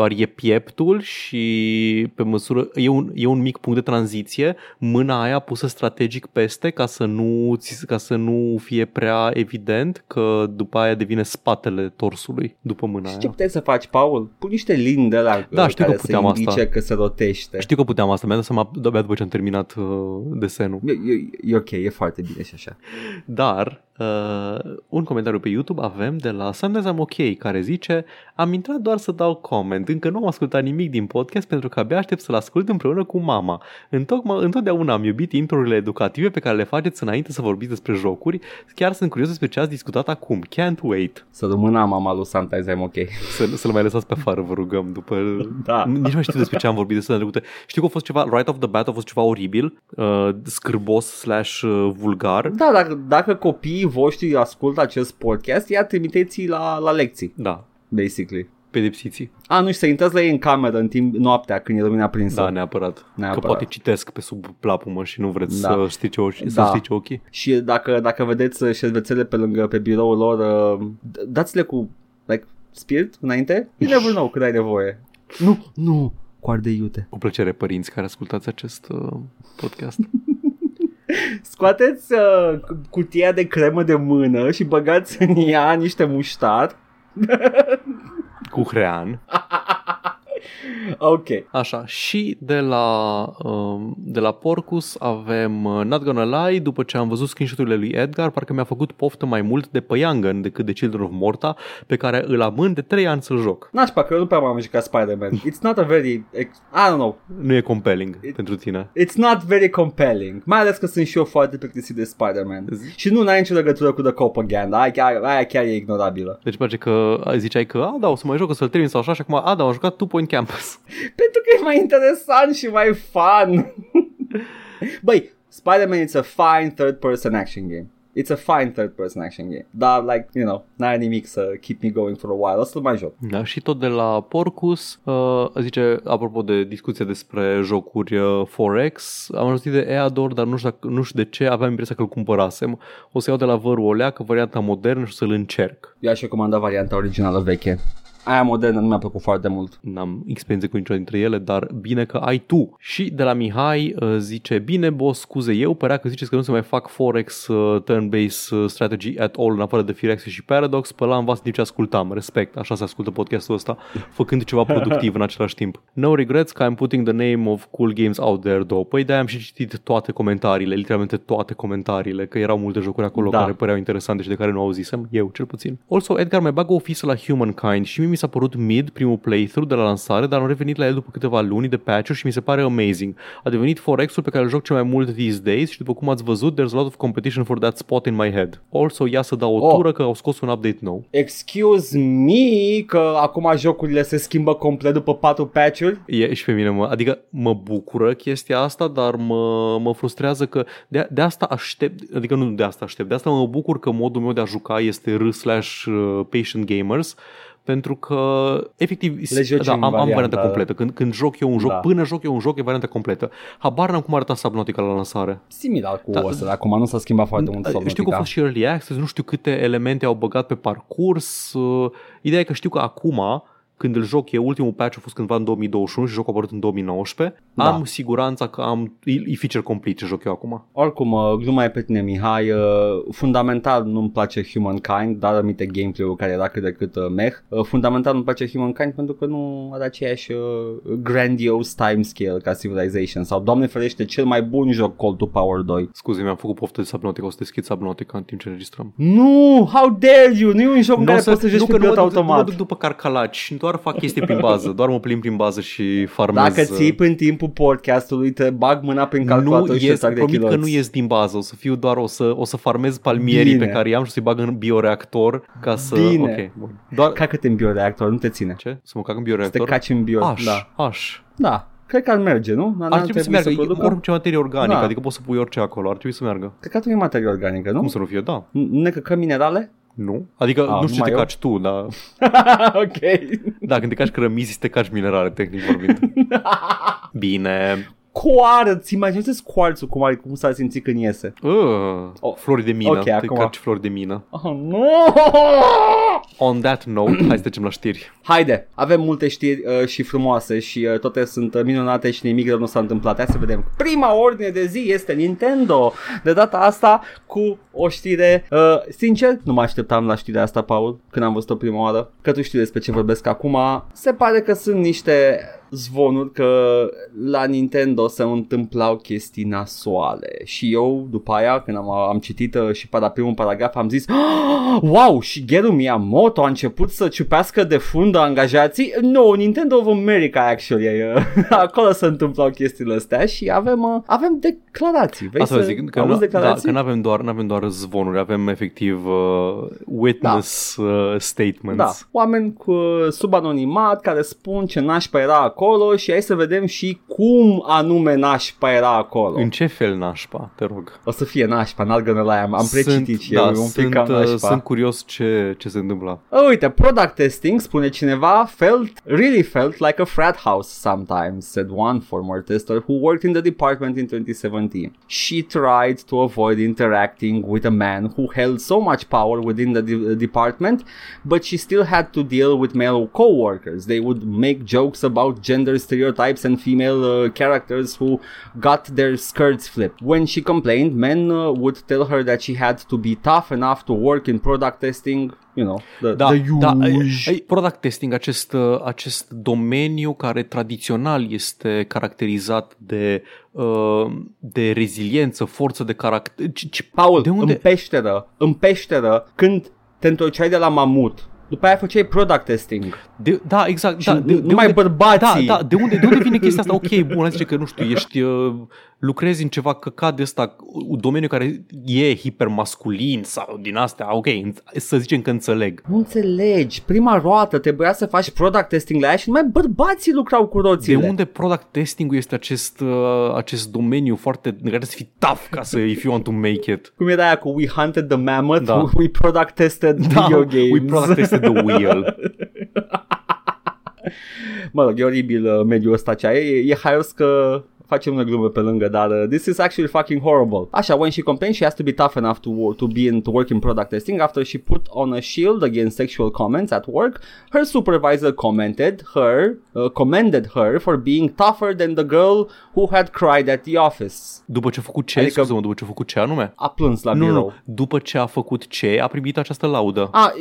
doar e pieptul și pe măsură, e un, e un mic punct de tranziție, mâna aia pusă strategic peste ca să nu, ți- ca să nu fie prea evident că după aia devine spatele torsului după mâna Și ce aia. puteai să faci, Paul? Pun niște linii de la Da, știu care că puteam să indice asta. că se rotește. Știu că puteam asta, mi-am dat seama abia după ce am terminat uh, desenul. E, e, e ok, e foarte bine și așa. Dar uh, un comentariu pe YouTube avem de la Sometimes I'm OK care zice Am intrat doar să dau comment, încă nu am ascultat nimic din podcast pentru că abia aștept să-l ascult împreună cu mama. Întocmai, întotdeauna am iubit intro-urile educative pe care le faceți înainte să vorbiți despre jocuri. Chiar sunt curios despre ce ați discutat acum. Can't wait. Să rămână mama lui Sometimes I'm ok. Să, să-l mai lăsați pe afară, vă rugăm, după... Da. Nici nu mai știu despre ce am vorbit de săptămâna trecută. Știu că a fost ceva, right off the bat a fost ceva oribil, uh, scârbos slash uh, vulgar. Da, dacă, dacă copiii voștri ascultă acest podcast, ia trimiteți la, la lecții, Da, basically. Pedepsiții. A, nu, și să intrați la ei în cameră în timp noaptea când e lumina prinsă. Da, neapărat. Neapărat. Că poate citesc pe sub plapumă și nu vreți Da. să strice ochii. Să Da. strice ochii. Și dacă, dacă vedeți uh, șervețele pe lângă, pe biroul lor, uh, d- dați-le cu like, spirit înainte. You never know când ai nevoie. Nu, nu, coarde iute. Cu plăcere, părinți care ascultați acest uh, podcast. Scoateți uh, cutia de cremă de mână și băgați în ea niște muștar. Cu hrean. Ok. Așa, și de la, um, de la Porcus avem uh, Not Gonna Lie, după ce am văzut screenshot-urile lui Edgar, parcă mi-a făcut poftă mai mult de Păiangăn decât de Children of Morta, pe care îl amân de 3 ani să-l joc. Nașpa, că eu nu prea m-am jucat Spider-Man. It's not a very... Ex- I don't know. Nu e compelling It- pentru tine. It's not very compelling. Mai ales că sunt și eu foarte plictisit de Spider-Man. Și nu n-ai nicio legătură cu The Propaganda. Aia chiar, aia chiar e ignorabilă. Deci place că ziceai că, a, da, o să mai joc, o să-l termin sau așa, și acum, a, da, am jucat Two Point Campus. Pentru că e mai interesant și mai fun. Băi, Spider-Man it's a fine third-person action game. It's a fine third-person action game. Dar, like, you know, n-are nimic să keep me going for a while. O să-l mai joc. Da, și tot de la Porcus, uh, zice, apropo de discuție despre jocuri uh, Forex, am auzit de Eador, dar nu știu, dacă, nu știu de ce, aveam impresia că îl cumpărasem. O să iau de la Văru o leacă, varianta modernă și o să-l încerc. Eu aș recomanda varianta originală veche. Aia modernă nu mi-a plăcut foarte mult. N-am experiențe cu niciuna dintre ele, dar bine că ai tu. Și de la Mihai uh, zice, bine boss, scuze eu, părea că ziceți că nu se mai fac Forex uh, turn-based uh, strategy at all în afară de Firex și Paradox, pe la am văzut ce ascultam, respect, așa se ascultă podcastul ăsta, făcând ceva productiv în același timp. No regrets că I'm putting the name of cool games out there, though. Păi de am și citit toate comentariile, literalmente toate comentariile, că erau multe jocuri acolo Da. care păreau interesante și de care nu auzisem, eu cel puțin. Also, Edgar mai bagă o fisă la Humankind și mie mi s-a părut mid primul playthrough de la lansare, dar am revenit la el după câteva luni de patch și mi se pare amazing. A devenit Forex-ul pe care îl joc cel mai mult these days și după cum ați văzut, there's a lot of competition for that spot in my head. Also, ia să dau o Oh. tură că au scos un update nou. Excuse me că acum jocurile se schimbă complet după patru patch-uri. E și pe mine, mă, adică mă bucură chestia asta, dar mă, mă frustrează că de, de asta aștept, adică nu de asta aștept, de asta mă bucur că modul meu de a juca este r slash uh, patient gamers, pentru că efectiv Le joci da, în am, am varianta varianta- completă. Când, când joc eu un joc, Da. până joc eu un joc, e varianta completă. Habar n-am cum arăta Subnautica la lansare. Similar cu Da. da, ăsta, acum nu s-a schimbat foarte mult Știu că a Subnautica. fost și early access, nu știu câte elemente au băgat pe parcurs. Uh, Ideea e că știu că acum, când îl joc eu, ultimul patch a fost cândva în 2021 și jocul a apărut în 2019, Da. am siguranța că am, e, e feature complete ce joc eu acum. Oricum, uh, gluma e pe tine, Mihai. uh, Fundamental nu-mi place Humankind, dar aminte gameplay-ul care era cât de cât uh, meh. Uh, Fundamental nu-mi place Humankind pentru că nu are aceeași uh, grandiose timescale ca Civilization sau, doamne ferește, cel mai bun joc Call to Power 2. Scuze, mi-am făcut poftă de Subnautica, o să deschid Subnautica în timp ce înregistrăm. Nu, how dare you, nu e un joc în Nu o care să- poți să joci nu pe că nu mă pilot duc- Nu mă automat. duc după carcalaci, doar doar fac chestii prin bază, doar mă plimb prin bază și farmez. Dacă ții în timpul podcastului, te bag mâna prin calculator nu și ies, te trag de promit că chiloți. nu ies din bază, o să fiu doar, o să, o să farmez palmierii Bine. pe care i-am și să-i bag în bioreactor ca să... Bine. Ok, bun. Doar... Cacă-te în bioreactor, nu te ține. Ce? Să mă cac în Să te bioreactor? caci în bio. Aș, Da. aș. da. Cred că ar merge, nu? N- Ar n-ar trebui să meargă, producă? orice materie organică, Da. adică poți să pui orice acolo, ar trebui să meargă. Cred că atunci e materie organică, nu? Cum să nu fie? Da. N- Ne căcăm minerale? Nu? Adică A, nu știu ce numai te eu? caci tu, dar ok. da, când te caci cărămizi, te caci minerale, tehnic vorbind. Bine. Quartz, imaginează quartzul cum, are, cum s-ar simți când iese. Uh, Oh, flori de mină. ok, te acum. caci flori de mină. Oh, nu! On that note, hai să trecem la știri. Haide, avem multe știri uh, și frumoase și uh, toate sunt uh, minunate și nimic rău nu s-a întâmplat. Hai să vedem. Prima ordine de zi este Nintendo. De data asta cu o știre. Uh, sincer, nu mă așteptam la știrea asta, Paul, când am văzut-o prima oară. Că tu știi despre ce vorbesc acum. Se pare că sunt niște zvonuri că la Nintendo se întâmplau chestii nasoale și eu după aia când am, am citit uh, și para primul paragraf am zis "Ah, wow și Geru Miyamoto a început să ciupească de fundă angajații no, Nintendo of America actually uh, acolo se întâmplau chestiile astea și avem, uh, avem declarații Vrei Asta să vă zic, că, auzi nu, da, declarații? că nu avem doar, n-avem doar zvonuri, avem efectiv uh, witness uh, statements. Da, oameni cu, sub anonimat care spun ce nașpa era acolo și hai să vedem și cum anume nașpa era acolo. În ce fel nașpa, te rog? O să fie nașpa, n-ar gână la ea, am precitit și da, eu, e un pic sunt, cam uh, nașpa. sunt curios ce, ce se întâmplă. Oh, uite, product testing, spune cineva, felt, really felt like a frat house sometimes, said one former tester who worked in the department in 2017. She tried to avoid interacting with a man who held so much power within the de- department, but she still had to deal with male co-workers. They would make jokes about gender stereotypes and female uh, characters who got their skirts flipped. When she complained, men uh, would tell her that she had to be tough enough to work in product testing, you know, the, Da, the da, usual. e- e- product testing, acest, uh, acest domeniu care tradițional este caracterizat de, uh, de reziliență, forță de caracter. Ce, ce, Paul, de unde? în peșteră, în peșteră, când te întorceai de la mamut, după aia făceai product testing. De, da, exact. Și Da, nu- de, de numai unde, bărbații. Da, da, de unde, de unde vine chestia asta? Ok, bun, hai zice că, nu știu, ești, uh, lucrezi în ceva căcat de ăsta, un domeniu care e hipermasculin sau din astea, ok, înț- să zicem că înțeleg. Nu înțelegi, prima roată trebuia să faci product testing la ea și numai bărbații lucrau cu De roțile. unde product testing-ul este acest, uh, acest domeniu foarte, în care să fii tough ca să, if you want to make it. Cum era aia cu We Hunted the Mammoth, Da. we product tested Da, video games. we product tested the wheel. Mă rog, e oribil uh, mediul ăsta ce e, e, e haios că facem una glumă pe lângă, dar uh, this is actually fucking horrible. Așa, when she complained, she has to be tough enough to, wo- to be in, to work in product testing after she put on a shield against sexual comments at work. Her supervisor commented her, uh, commended her for being tougher than the girl who had cried at the office. După ce a făcut ce, Adică- adică... scuză-mă, după ce a făcut ce anume? A plâns la Nu, birou. nu, după ce a făcut ce, a primit această laudă. A,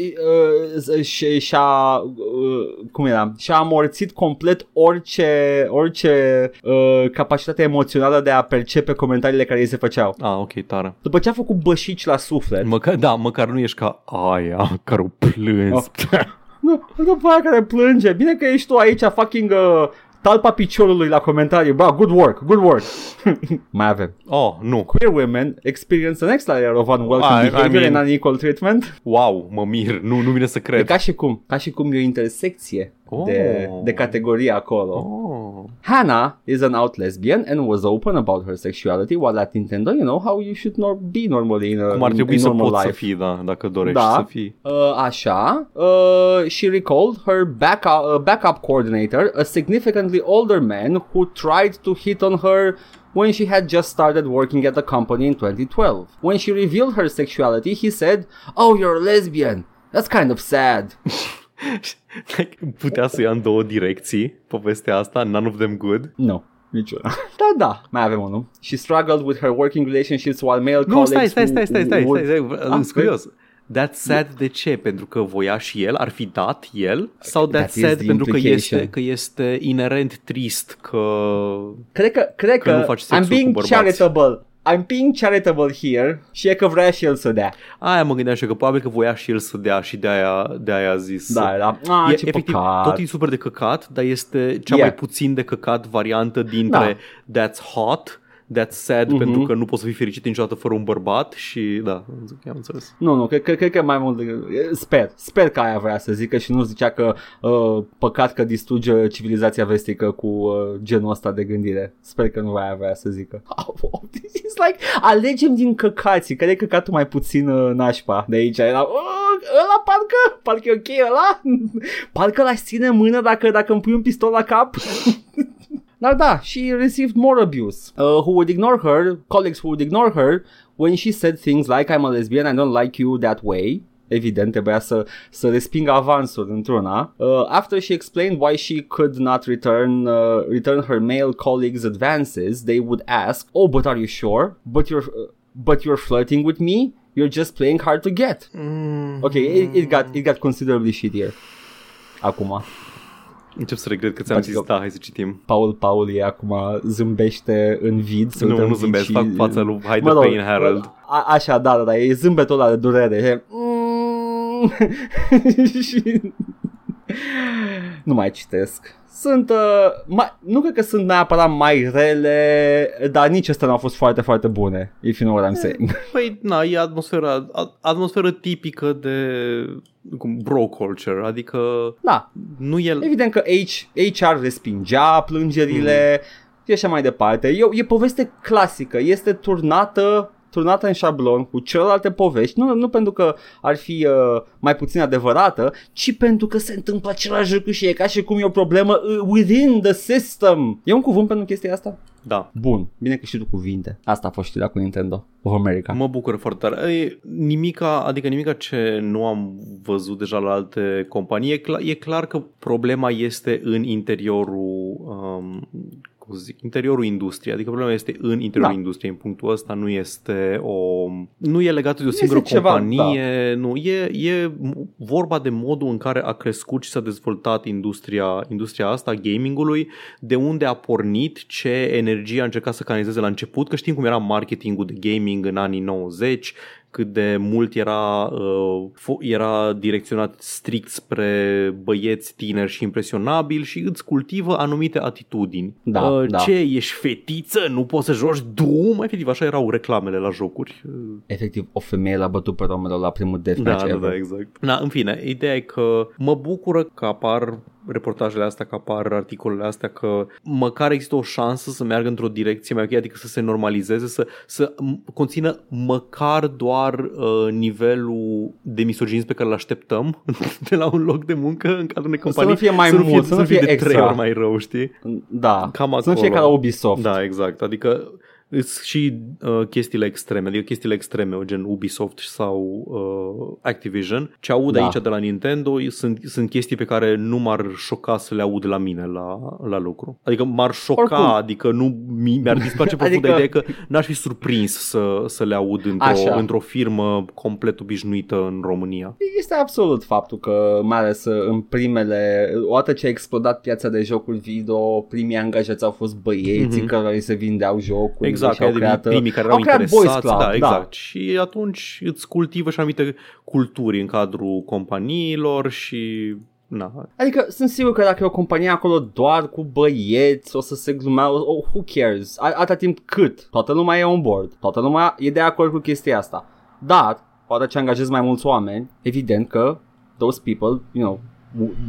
uh, și, și-a, uh, cum era, și-a amorțit complet orice, orice uh, capacitate emoțională de a percepe comentariile care îi se făceau. Ah, ok, tare. După ce a făcut bășici la suflet, Măcar, da, măcar nu ești ca aia care o plâns. Oh. nu, după aia care plânge, bine că ești tu aici fucking uh, talpa piciorului la comentarii, bă, good work, good work. Mai avem. Oh, nu. Queer women experience the next layer of unwelcome I- I behavior mean- and unequal treatment. Wow, mă mir, nu, nu vine să E cred. ca și cum, ca și cum e o intersecție Oh. de, de categorie acolo. Oh. Hannah is an out lesbian and was open about her sexuality while at Nintendo, you know how you should not be normally in a Cum ar in, trebui in să normal poți life. să fii, da, dacă dorești Da. să fii. Uh, așa, uh, she recalled her backup, uh, backup coordinator, a significantly older man who tried to hit on her when she had just started working at the company in 2012. When she revealed her sexuality, he said, Oh, you're a lesbian. That's kind of sad. Like, Putea să ia în două direcții povestea asta, none of them good. No. Niciuna. Da, da, mai avem unul. She struggled with her working relationships while male Nu, colleagues stai, stai, stai, who- stai, stai, would- stai, stai, Ah, sunt curios. That's sad de ce? Pentru că voia și el, ar fi dat el? Sau that's That is sad the pentru că implication. este, că este inerent trist că... Cred că, cred Că că, nu faci I'm sexul being cu bărbați. charitable. I'm being charitable here și e că vrea și el să dea. Aia mă gândeam și eu, că probabil că voia și el să dea și de-aia, de-aia a zis. Da, da. Ah, e, ce efectiv, păcat. tot e super de căcat, dar este cea Yeah. mai puțin de căcat variantă dintre That's Hot, That's Sad, Mhm. pentru că nu poți să fii fericit niciodată fără un bărbat și da, am înțeles. Nu, nu, cred, cred, cred că mai mult de, Sper, sper că aia vrea să zică și nu zicea că uh, păcat că distruge civilizația vestică cu uh, genul ăsta de gândire. Sper că nu aia vrea să zică. Oh, this is like, alegem din căcații, care e căcatul mai puțin uh, nașpa de aici. Era, oh, ăla parcă, parcă e ok ăla, parcă l-aș ține în mână dacă, dacă îmi pui un pistol la cap. Dar da, she received more abuse. Uh, who would ignore her, colleagues who would ignore her when she said things like I'm a lesbian, I don't like you that way. Evident, trebuia să, să respingă avansul într-una. Uh, after she explained why she could not return uh, return her male colleagues' advances, they would ask, "Oh, but are you sure? But you're uh, but you're flirting with me? You're just playing hard to get." Mm. Okay, it, it got it got considerably shittier. Acum. Încep să regret că ți-am Adică- zis, da, hai să citim. Paul Paul e acum zâmbește în vid. se uită Nu, în nu vid zâmbesc, și- fac fața lui Hide Mă the rog, Pain Harold. A, așa, da, da, da, e zâmbetul ăla de durere. E... Mm. și... nu mai citesc. Sunt, uh, mai, nu cred că sunt neapărat mai rele, dar nici astea nu au fost foarte, foarte bune, if you know what I'm saying. Păi, na, e atmosfera, a- atmosferă tipică de cum, bro culture, adică Da, nu el... evident că H, HR respingea plângerile și așa mai departe. E, o- e poveste clasică, este turnată turnată în șablon cu celelalte povești, nu, nu pentru că ar fi uh, mai puțin adevărată, ci pentru că se întâmplă același lucru și e ca și cum e o problemă uh, within the system. E un cuvânt pentru chestia asta? Da, Bun, bine că știi tu cuvinte. Asta a fost știrea cu Nintendo of America. Mă bucur foarte tare. E, nimica, adică nimica ce nu am văzut deja la alte companii, e clar, e clar că problema este în interiorul um, cum să zic, interiorul industriei, adică problema este în interiorul Da. industriei, în punctul ăsta nu este o nu e legat de o este singură ceva, companie, nu, e, e vorba de modul în care a crescut și s-a dezvoltat industria, industria asta, gamingului, de unde a pornit, ce energie a încercat să canalizeze la început, că știm cum era marketingul de gaming în anii 90, cât de mult era, uh, fo- era direcționat strict spre băieți tineri și impresionabili și îți cultivă anumite atitudini. Da, uh, da. Ce, ești fetiță? Nu poți să joci Doom? Efectiv, așa erau reclamele la jocuri. Uh, Efectiv, o femeie l-a bătut pe Romero la primul Da, deathmatch da, ever. da, exact. Da, în fine, ideea e că mă bucură că apar reportajele astea, că apar articolele astea, că măcar există o șansă să meargă într-o direcție mai ok, adică să se normalizeze, să, să m- conțină măcar doar uh, nivelul de misoginism pe care îl așteptăm de la un loc de muncă în cadrul unei companii. nu fie mai să nu mult, fie, să nu fie de extra. trei ori mai rău, știi? Da, Cam să nu fie acolo. ca la Ubisoft. Da, exact. Adică Îs și uh, chestiile extreme, adică chestiile extreme, gen Ubisoft sau uh, Activision. Ce aud Da. aici de la Nintendo sunt, sunt chestii pe care nu m-ar șoca să le aud la mine la, la lucru. Adică m-ar șoca, Oricum. adică nu mi, mi-ar displace profund Adică- adică... ideea că n-aș fi surprins să, să le aud într-o, Așa. într-o firmă complet obișnuită în România. Este absolut faptul că, mai ales uh, în primele, odată ce a explodat piața de jocuri video, primii angajați au fost băieții Mhm. care îi se vindeau jocuri Exact, și au ai devenit creat, uh, primii care erau au creat Boys interesați, Club, da, exact. Și atunci îți cultivă și anumite culturi în cadrul companiilor și na, Adică sunt sigur că dacă e o companie acolo doar cu băieți, o să se glumea, oh, who cares? A- Atâta timp cât toată lumea e on board, toată lumea e de acord cu chestia asta. Dar, poate ce angajezi mai mulți oameni, evident că those people, you know,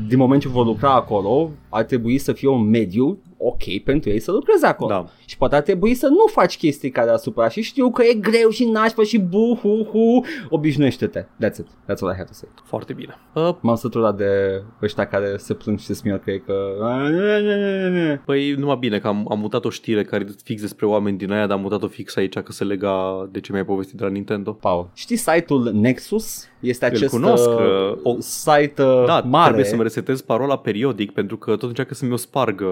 din moment ce vor lucra acolo, ar trebui să fie un mediu ok pentru ei să lucreze acolo. da. Și poate ar trebui să nu faci chestii care asupra și știu că e greu și nașpa și bu hu hu Obișnuiește-te. That's it. That's all I have to say. Foarte bine. Uh, M-am săturat de ăștia care se plâng și se smiorcă că Păi numai bine că am, am mutat o știre care e fix despre oameni din aia, dar am mutat-o fix aici că se lega de ce mi-ai povestit de la Nintendo. Paul. Știi site-ul Nexus? Este Îl acest cunosc, uh, uh, o- site uh, Da, mare. trebuie să-mi resetez parola periodic pentru că tot încearcă să-mi o spargă.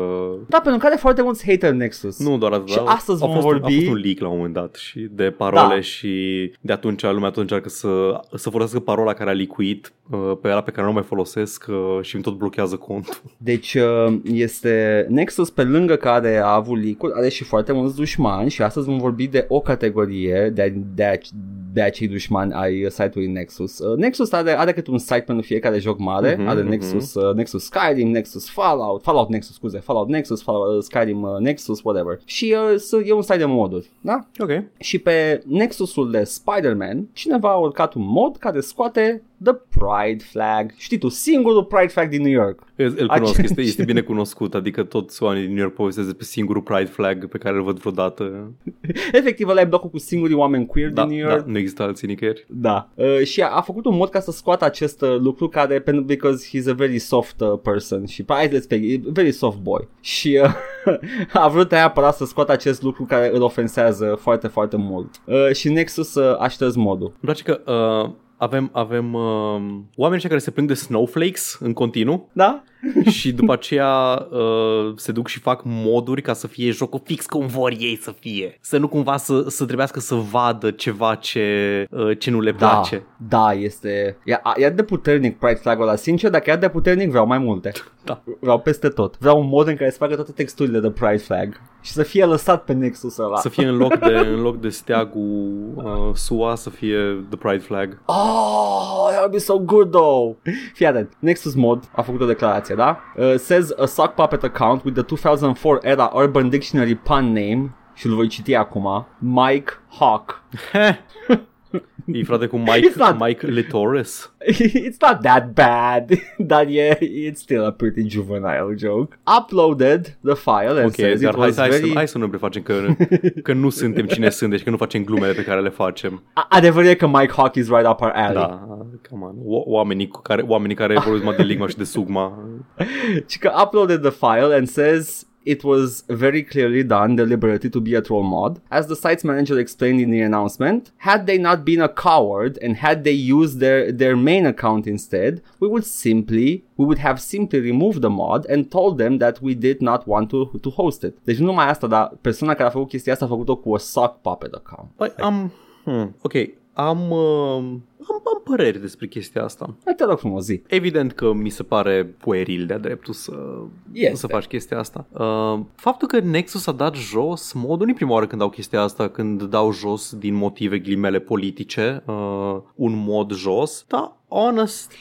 Da, pentru că are foarte mulți hater Nexus. Nu doar atât, Și dar astăzi a vom fost, vorbi- a fost un leak la un moment dat și de parole Da. și de atunci lumea tot încearcă să, să folosească parola care a licuit uh, pe ăla pe care nu mai folosesc uh, și îmi tot blochează contul. Deci uh, este Nexus pe lângă care a avut leak are și foarte mulți dușmani și astăzi vom vorbi de o categorie de, de, de acei dușmani ai site-ului Nexus. Uh, Nexus are, are câte un site pentru fiecare joc mare, Mhm, are mhm. Nexus, uh, Nexus Skyrim, Nexus Fallout, Fallout Nexus, scuze, Fallout Nexus, Fallout, uh, Skyrim uh, Nexus, whatever. Și uh, s- e un site de moduri, da? Ok. Și pe Nexusul de Spider-Man, cineva a urcat un mod care scoate The Pride Flag. Știi tu, singurul Pride Flag din New York. Îl, îl cunosc, Ace- este, este bine cunoscut, adică toți oamenii din New York povestesc despre singurul Pride Flag pe care îl văd vreodată. Efectiv, ăla e blocul cu singurii oameni queer Da, din New da, York. nu există alții nicăieri. Da. Uh, și a, a făcut un mod ca să scoată acest uh, lucru care, pentru because he's a very soft uh, person și hai let's say, e very soft boy. Și uh, a vrut neapărat să scoată acest lucru care îl ofensează foarte, foarte mult. Uh, și Nexus uh, a șters modul. Îmi place că uh, avem, avem uh, oameni ăștia care se plâng de snowflakes în continuu Da? și după aceea uh, se duc și fac moduri ca să fie jocul fix cum vor ei să fie. Să nu cumva să, să trebuiască să vadă ceva ce, uh, ce nu le Da, place. da, este... E, a- e atât de puternic Pride Flag-ul ăla. Sincer, dacă e atât de puternic, vreau mai multe. Da. Vreau peste tot. Vreau un mod în care să facă toate texturile de Pride Flag și să fie lăsat pe Nexus ăla. Să fie în loc de, în loc de steagul uh, SUA să fie the pride flag. Oh, that would be so good though. Fii atent. Nexus Mod a făcut o declarație, da? Uh, says a sock puppet account with the 2004 era Urban Dictionary pun name și îl voi citi acum. Mike Hawk. E frate cu Mike, It's not- Mike Litoris. it's not that bad, dar e, it's still a pretty juvenile joke. Uploaded the file and Ok, says dar it hai, was hai, very... să, hai să nu ne prefacem că, că nu suntem cine sunt, deci că nu facem glumele pe care le facem. A- Adevărul e că Mike Hawk is right up our alley. Da, come on. O- Oamenii, cu care, oamenii care vorbesc mai de Ligma și de Sugma. Și că uploaded the file and says it was very clearly done deliberately to be a troll mod. As the site's manager explained in the announcement, had they not been a coward and had they used their, their main account instead, we would simply we would have simply removed the mod and told them that we did not want to, to host it. Deci asta, dar persoana care a făcut chestia asta a făcut-o cu o sock puppet account. Păi am... Hmm, ok, am, uh, am, am păreri despre chestia asta. Hai, Te rog frumos, zi. Evident că mi se pare pueril de-a dreptul să, Este. să faci chestia asta. Uh, faptul că Nexus a dat jos modul, nu e prima oară când dau chestia asta, când dau jos din motive ghilimele politice uh, un mod jos, dar honest,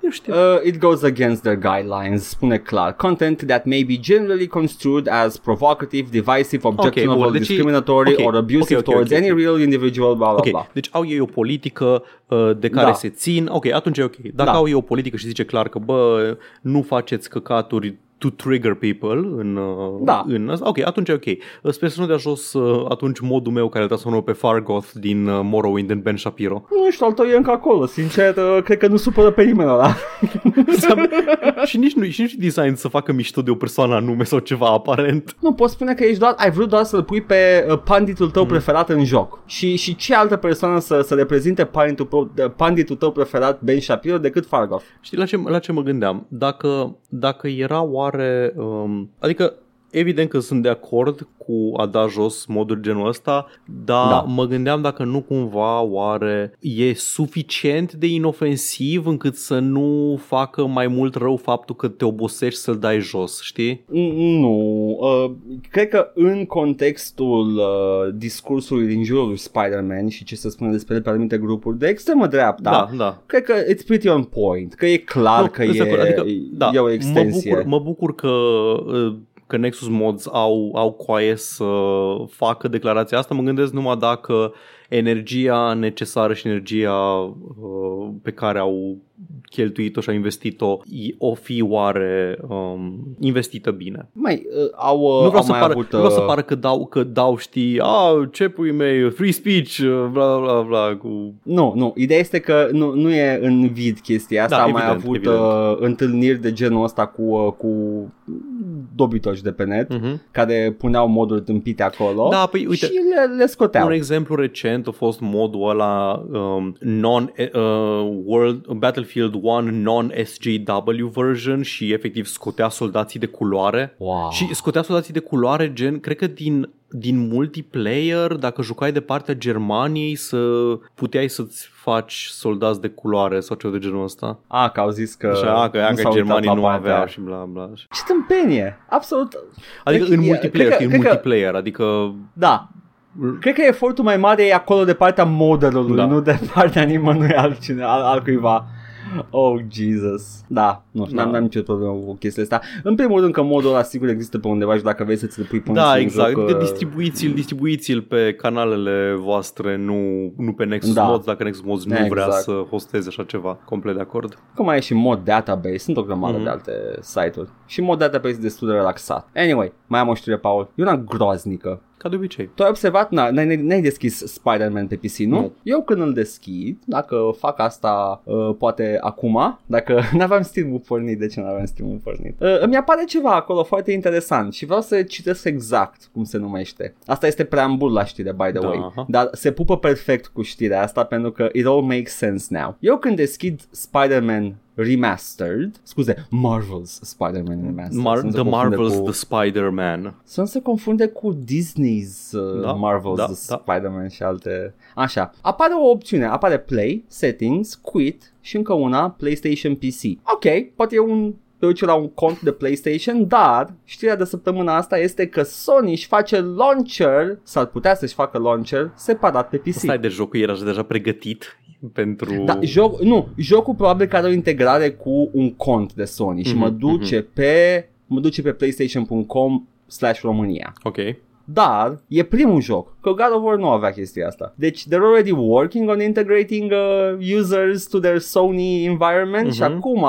eu știu. Uh, it goes against their guidelines, spune clar. Content that may be generally construed as provocative, divisive, objectionable, bun, deci- discriminatory, ok, or abusive ok, ok, towards ok, any ok. real individual, blah blah Ok, blah. deci au ei o politică uh, de care Da. se țin. Ok, atunci e ok. Dacă Da. au ei o politică și zice clar că, bă, nu faceți căcaturi to trigger people în, uh, Da. în asta, ok, atunci e ok. Uh, Sper să nu dea jos uh, atunci modul meu care transformă pe Fargoth din uh, Morrowind în Ben Shapiro. Nu știu, al tău e încă acolo, sincer, uh, cred că nu supără pe nimeni ăla. și nici nu și nici design să facă mișto de o persoană anume sau ceva aparent. nu, poți spune că ești doar, ai vrut doar să-l pui pe uh, panditul tău preferat în joc. Și, și ce altă persoană să, să reprezinte panditul, pro- de- panditul tău preferat, Ben Shapiro, decât Fargoth? Știi la ce, la ce mă gândeam? Dacă, dacă era oare... Um, adică evident că sunt de acord cu a da jos modul genul ăsta, dar Da. da. mă gândeam dacă nu cumva oare e suficient de inofensiv încât să nu facă mai mult rău faptul că te obosești să-l dai jos, știi? Mm, Nu, uh, cred că în contextul uh, discursului din jurul lui Spider-Man și ce se spune despre el pe anumite grupuri de extremă dreapta, Da, da. cred că it's pretty on point, că e clar Nu, că sunt de e, acord. adică, da, e o extensie. Mă bucur, mă bucur că, uh, că Nexus Mods au, au coaie să facă declarația asta. Mă gândesc numai dacă energia necesară și energia uh, pe care au cheltuit-o și au investit-o i- o fi oare um, investită bine. Mai, uh, au, uh, nu, vreau au să mai pară, avut... nu vreau să uh, pară că dau, că dau știi, a, ce pui mei, free speech, uh, bla bla bla, cu... Nu, nu, ideea este că nu, nu e în vid chestia asta, Da, am mai evident, avut evident. Uh, întâlniri de genul ăsta cu, uh, cu dobitoși de pe net, Uh-huh. care puneau moduri tâmpite acolo Da, păi uite, și le, le scoteau. Un exemplu recent a fost modul ăla um, non uh, World Battlefield 1 non SJW version și efectiv scotea soldații de culoare. Wow. Și scotea soldații de culoare gen, cred că din din multiplayer, dacă jucai de partea Germaniei, să puteai să-ți faci soldați de culoare sau ceva de genul ăsta. A, că au zis că Așa, a, că, a, nu că s-au uitat Germanii la nu partea aveau aia. și bla bla. Ce tâmpenie! Absolut. Adică Cred- în e- multiplayer, cred că- știi, în cred că- multiplayer, adică Da. Cred că efortul mai mare e acolo de partea modelului, Da. nu de partea nimănui altcine, al, altcuiva. Oh, Jesus. Da, nu știu, Da. n-am, n-am nicio problemă cu chestiile astea. În primul rând că modul ăla sigur există pe undeva și dacă vrei să ți-l pui până Da, în exact. joc, Adică uh, distribuiți-l, distribuiți-l pe canalele voastre, nu, nu pe Nexus Da. Mods, dacă Nexus Mods nu Exact. vrea să hosteze așa ceva. Complet de acord. Că mai e și mod database, sunt o grămadă Mhm. de alte site-uri. Și mod database e destul de relaxat. Anyway, mai am o știre, Paul. E una groaznică. Ca de obicei. Tu ai observat, na, n-ai, n-ai deschis Spider-Man pe PC, nu? Nu. Eu când îl deschid, dacă fac asta uh, poate acum, dacă n-aveam Steam-ul pornit, de ce n-aveam Steam-ul pornit? Uh, îmi apare ceva acolo foarte interesant și vreau să citesc exact cum se numește. Asta este preambul la știre, by the Da, way. aha. Dar se pupă perfect cu știrea asta pentru că it all makes sense now. Eu când deschid Spider-Man Remastered, scuze, Marvel's Spider-Man Remastered. Mar- să nu se the confunde Marvels, cu- The Spider-Man. să nu se confunde cu Disney's uh, Da, Marvel's da, The da. Spider-Man și alte... Așa, apare o opțiune, apare Play, Settings, Quit și încă una PlayStation PC. Ok, poate e un te uiți la un cont de PlayStation, dar știrea de săptămâna asta este că Sony își face launcher, s-ar putea să-și facă launcher separat pe PC. Stai de jocul era deja pregătit pentru... Da, joc, nu, jocul probabil că are o integrare cu un cont de Sony și Mhm, mă duce pe mă duce pe playstation.com slash România. Ok. Dar e primul joc, că God of War nu avea chestia asta. Deci they're already working on integrating uh, users to their Sony environment și Mhm. acum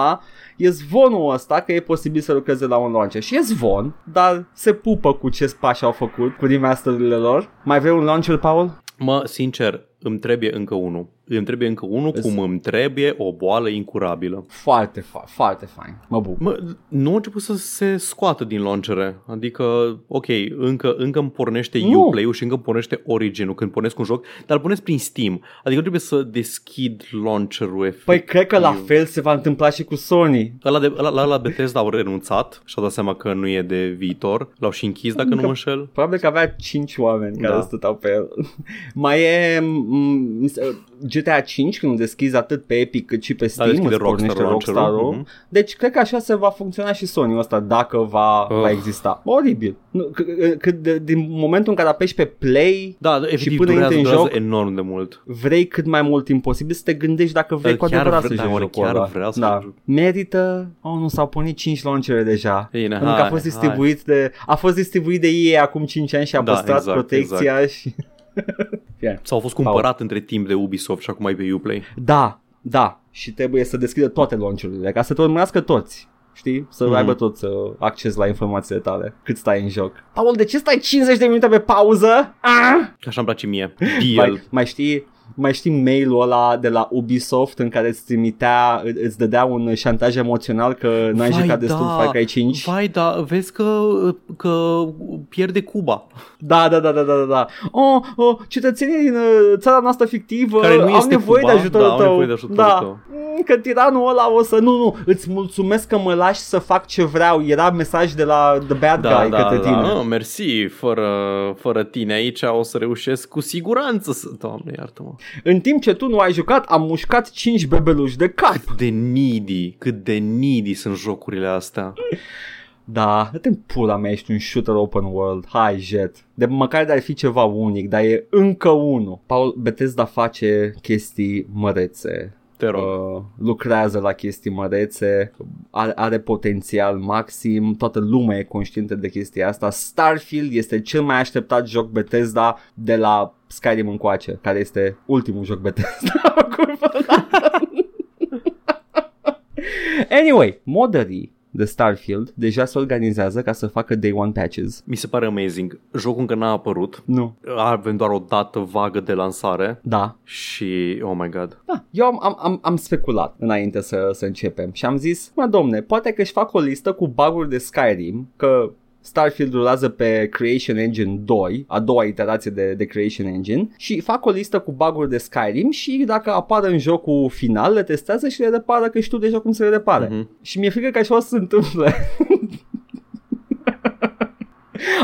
e zvonul ăsta că e posibil să lucreze la un launcher. Și e zvon, dar se pupă cu ce pași au făcut cu remasterurile lor. Mai vrei un launcher, Paul? Mă, sincer, îmi trebuie încă unul. Îmi trebuie încă unul Îs- cum îmi trebuie o boală incurabilă. Foarte, fa- foarte fain. Mă bucur. Mă, nu a început să se scoată din launchere. Adică, ok, încă, încă îmi pornește Nu. Uplay-ul și încă îmi pornește Origin-ul când pornesc un joc, dar îl pornesc prin Steam. Adică nu trebuie să deschid launcher-ul efectiv. Păi cred că la fel se va întâmpla și cu Sony. Ăla, de, ăla, ăla la Bethesda au renunțat și au dat seama că nu e de viitor. L-au și închis dacă nu Încă- mă înșel. Probabil că avea 5 oameni care Da. stăteau pe el. Mai e m- mi se- GTA 5 când îl deschizi atât pe Epic cât și pe Steam, deschide îți pornește Rockstar Rockstar-ul. launcher-ul. Mhm. Deci cred că așa se va funcționa și Sony ăsta dacă va, Oh. va exista. Oribil. Nu, c- c- de, din momentul în care apeși pe play, Da, efectiv până durează, intri în durează joc- enorm de mult. vrei cât mai mult timp posibil să te gândești dacă vrei Dar cu chiar adevărat vre- să da, joci oare jocul chiar ăla. vreau să da. joc? Merită? Oh, nu s-au pornit 5 launchere deja. Bine, Pentru că a hai, fost hai. distribuit de a fost distribuit de EA acum 5 ani și a Da, păstrat exact, protecția și Fie. Sau au fost cumpărat între timp de Ubisoft și acum ai pe Uplay. Da, da, și trebuie să deschidă toate launchurile ca să te urmărească toți. Știi? Să Mhm. aibă toți uh, acces la informațiile tale cât stai în joc. Paul, de ce stai 50 de minute pe pauză? Ah! Așa îmi place mie. Deal. Mai, mai știi mai știi mail-ul ăla de la Ubisoft în care îți trimitea, î- îți dădea un șantaj emoțional că n-ai Vai, jucat destul da. Far Cry 5? Vai, da, vezi că, că pierde Cuba. Da, da, da, da, da, da, da. Oh, oh, cetățenii din uh, țara noastră fictivă Care nu au este nevoie Cuba, de ajutorul da, au tău. nevoie de ajutorul da. tău. Mm, Că tiranul ăla o să... Nu, nu, îți mulțumesc că mă lași să fac ce vreau. Era mesaj de la The Bad Da, Guy da, către da. tine. Ah, mersi, fără, fără tine aici o să reușesc cu siguranță să... Doamne, iartă-mă. În timp ce tu nu ai jucat, am mușcat 5 bebeluși de cap. Cât de needy, cât de needy sunt jocurile astea. Da, dă-te pula mea, ești un shooter open world. Hai, jet. De măcar de ar fi ceva unic, dar e încă unul. Paul, Bethesda face chestii mărețe. Te rog. Uh, lucrează la chestii mărețe, are, are potențial maxim, toată lumea e conștientă de chestia asta. Starfield este cel mai așteptat joc Bethesda de la Skyrim încoace, care este ultimul joc Bethesda. anyway, modării de Starfield deja se organizează ca să facă day one patches. Mi se pare amazing. Jocul încă n-a apărut. Nu. Avem doar o dată vagă de lansare Da, și, oh my god. Da, eu am, am, am, am speculat înainte să, să începem și am zis, mă domne, poate că își fac o listă cu bug de Skyrim, că Starfield rulează pe Creation Engine 2, a doua iterație de, de Creation Engine și fac o listă cu bug de Skyrim și dacă apar în jocul final le testează și le repară că știu deja cum să le repare. Mhm. Și mi-e frică că așa o să se întâmple.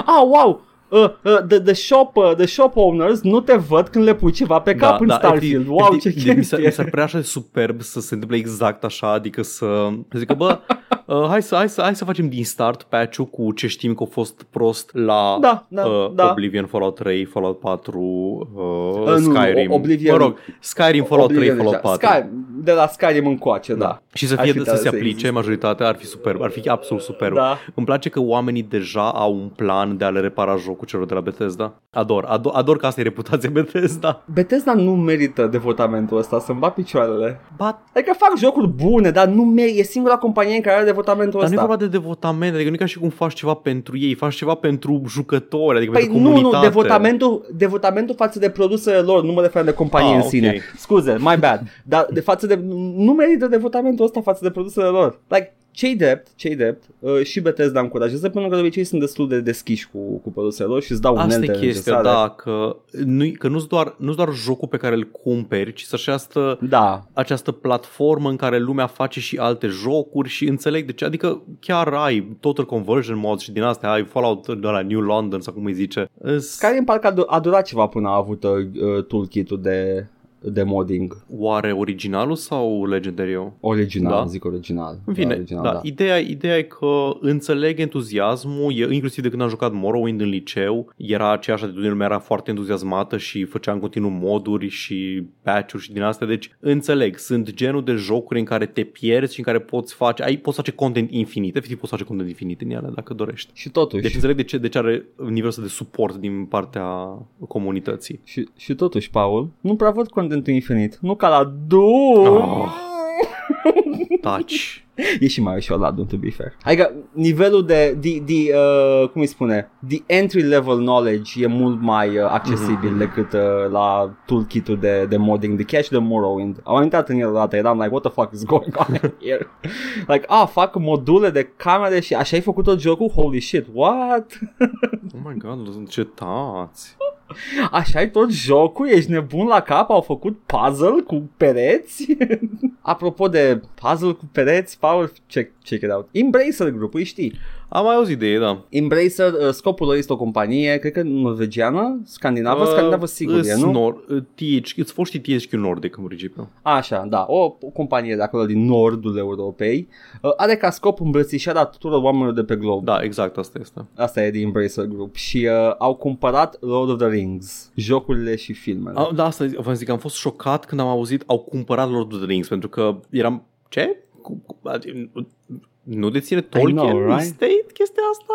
ah, wow! uh, uh, the, the, shop, uh, the shop owners nu te văd când le pui ceva pe cap în Starfield. wow, efectiv, ce efectiv, mi, s-ar, chestie. mi s-ar părea așa de superb să se întâmple exact așa, adică să zică, bă, uh, hai, să, hai, să, hai să facem din start patch-ul cu ce știm că a fost prost la Da, da, uh, da. Oblivion, Fallout 3, Fallout 4, uh, Uh, nu, Skyrim. Oblivion- mă rog, Skyrim, Fallout 3, Oblivion Fallout deja. 4. Sky, de la Skyrim încoace, da. Și să Ar fie fi să tare se să aplice existe. majoritatea, ar fi superb, ar fi absolut superb. Da. Îmi place că oamenii deja au un plan de a le repara jocul celor de la Bethesda. Ador, ador, ador că asta e reputația Bethesda. Bethesda nu merită devotamentul ăsta, să-mi bat picioarele. But, Adică fac jocuri bune, dar nu merită. E singura companie care are devotamentul dar nu e ăsta. vorba de devotament, adică nu e ca și cum faci ceva pentru ei, faci ceva pentru jucători, adică Păi pentru nu, comunitate. nu, devotamentul, devotamentul față de produsele lor, nu mă refer de companie Ah, în ok. sine. Scuze, my bad. Dar de față de, nu merită devotamentul ăsta față de produsele lor. Like, cei drept, cei drept, uh, și Bethesda încurajează pentru că de obicei sunt destul de deschiși cu, cu produsele lor și îți dau Asta unelte e chestia, necesare. da, că, nu, că nu-ți doar, nu doar jocul pe care îl cumperi, ci să această, Da, această platformă în care lumea face și alte jocuri și înțeleg de ce, adică chiar ai Total Conversion Mods și din astea, ai Fallout de la New London sau cum îi zice. Îs- Skyrim parcă a, du- a durat ceva până a avut uh, toolkit-ul de, de modding. Oare originalul sau Legendary? Original, Da. zic original. În fine, da, original, da, da. Ideea, ideea e că înțeleg entuziasmul, e, inclusiv de când am jucat Morrowind în liceu, era aceeași atitudine, lumea era foarte entuziasmată și făcea în continuu moduri și patch-uri și din astea, deci înțeleg, sunt genul de jocuri în care te pierzi și în care poți face, ai, poți face content infinit, efectiv poți face content infinit în ele dacă dorești. Și totuși, Deci înțeleg de ce, de ce are nivelul ăsta de suport din partea comunității. și, și totuși, Paul, nu prea văd contentul infinit. Nu ca la Doom. Oh. Taci. E și mai ușor la Doom, to be fair. Adică nivelul de, de, de uh, cum îi spune, the entry level knowledge e mult mai uh, accesibil Mhm. decât uh, la toolkit-ul de, de modding, de Cache de Morrowind. Am intrat în el o dată, eram like, what the fuck is going on here? like, ah, fac module de camere și așa ai făcut tot jocul? Holy shit, what? Oh my god, încetați. Așa ai tot jocul? Ești nebun la cap? Au făcut puzzle cu pereți? Apropo de puzzle cu pereți, Paul, check, check it out. Embracer Group, îi știi. Am mai auzit de ei, da. Embracer, uh, scopul lor este o companie, cred că norvegiană, scandinavă, scandinavă sigur e, nu? Nor, uh, THQ, îți foști THQ Nordic în principiu. Așa, da, o, o companie de acolo din nordul Europei, uh, are ca scop îmbrățișarea tuturor oamenilor de pe glob. Da, exact asta este. Asta e din Embracer Group și uh, au cumpărat Lord of the Rings, jocurile și filmele. A, da, asta vă zic, am fost șocat când am auzit au cumpărat Lord of the Rings, pentru că eram, ce? Cu, cu, adică, nu deține Tolkien know, right? estate chestia asta?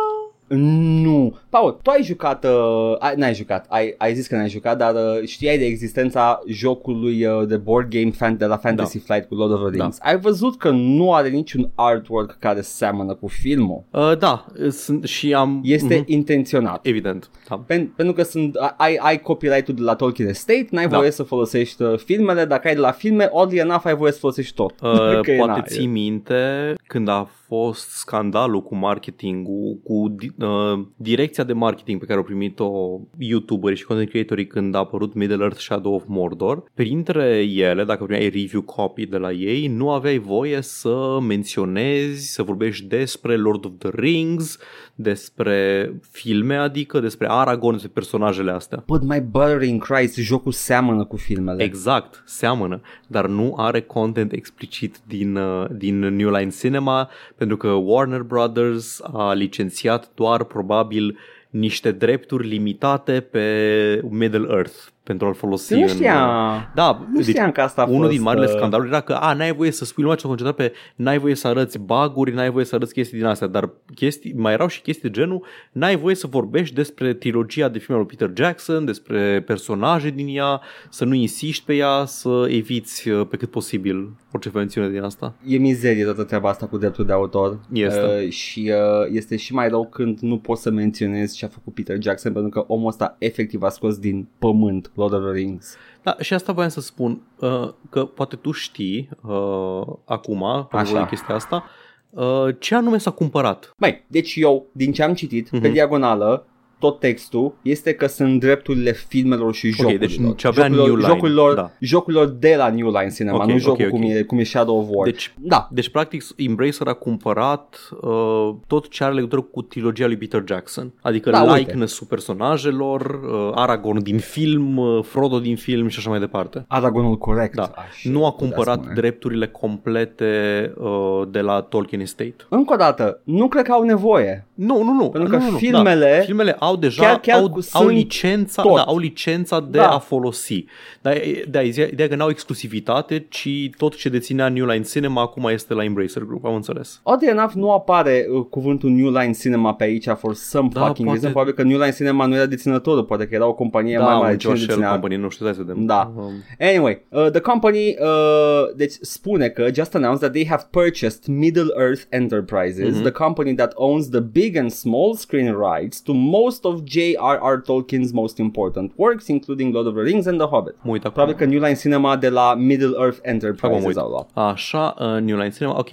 Nu. Paul, tu ai jucat, uh, ai, n-ai jucat, ai, ai zis că n-ai jucat, dar uh, știai de existența jocului uh, de board game fan, de la Fantasy Flight cu Lord of the Rings. Ai văzut că nu are niciun artwork care seamănă cu filmul. Uh, da, sunt și am... Este Mhm, intenționat. Evident, da. Pen, pentru că sunt, ai, ai copyright-ul de la Tolkien Estate, n-ai Da. voie să folosești uh, filmele, dacă ai de la filme, oddly enough ai voie să folosești tot. Uh, Că e poate na- ții minte când a fost scandalul cu marketingul, cu di- uh, direcția de marketing pe care au primit-o YouTuberii și content creatorii când a apărut Middle Earth Shadow of Mordor. Printre ele, dacă primeai review copy de la ei, nu aveai voie să menționezi, să vorbești despre Lord of the Rings, despre filme, adică despre Aragorn, despre personajele astea. But my butter in Christ, jocul seamănă cu filmele. Exact, seamănă, dar nu are content explicit din, uh, din New Line Cinema pentru că Warner Brothers a licențiat doar probabil niște drepturi limitate pe Middle Earth pentru a-l folosi nu în... știam, Da, nu știam că asta a unul fost, din marile uh, scandaluri era că a, n-ai voie să spui lumea ce concentrat pe n-ai voie să arăți baguri, n-ai voie să arăți chestii din astea, dar chestii, mai erau și chestii de genul n-ai voie să vorbești despre trilogia de filme lui Peter Jackson, despre personaje din ea, să nu insiști pe ea, să eviți uh, pe cât posibil orice mențiune din asta. E mizerie toată treaba asta cu dreptul de autor Este. uh, și uh, este și mai rău când nu poți să menționezi ce a făcut Peter Jackson pentru că omul ăsta efectiv a scos din pământ Lord of the Rings. Da, și asta voiam să spun, uh, că poate tu știi uh, acum, Așa. pe chestia asta, uh, ce anume s-a cumpărat. Mai, deci eu, din ce am citit, uh-huh. pe Mhm. diagonală, tot textul este că sunt drepturile filmelor și jocurilor. deci ce avea jocurilor, New Line, jocurilor, da. jocurilor de la New Line Cinema, Ok, nu ok, jocul ok. Cum, e, cum e Shadow of War. Deci, da, deci, practic, Embracer a cumpărat uh, tot ce are legătură cu trilogia lui Peter Jackson. Adică Da, da, uite. likeness-ul personajelor, uh, Aragorn din film, uh, Frodo din film și așa mai departe. Aragonul corect. Da. aș Nu a putea cumpărat spune. drepturile complete uh, de la Tolkien Estate. Încă o dată, nu cred că au nevoie. Nu, nu, nu. Pentru că nu, nu, nu. filmele- da. filmele au deja chiar- chiar au, cu- au sunt licența, tot. da, au licența de Da. a folosi. Dar da, ideea că n-au exclusivitate, ci tot ce deținea New Line Cinema acum este la Embracer Group, am înțeles. Oddly enough, nu apare uh, cuvântul New Line Cinema pe aici for some Da, fucking poate- reason. Probabil că New Line Cinema nu era deținătorul, poate că era o companie mai da, mare. un Cine Josh Shell deținea? Company, nu știu, hai să vedem. Da. Um, Anyway, uh, the company uh, deci spune că just announced that they have purchased Middle Earth Enterprises, Mhm. the company that owns the big and small screen rights to most of J.R.R. Tolkien's most important works, including Lord of the Rings and The Hobbit. mă uit acum. Probabil că New Line Cinema de la Middle Earth Enterprises au luat. Așa, uh, New Line Cinema, ok.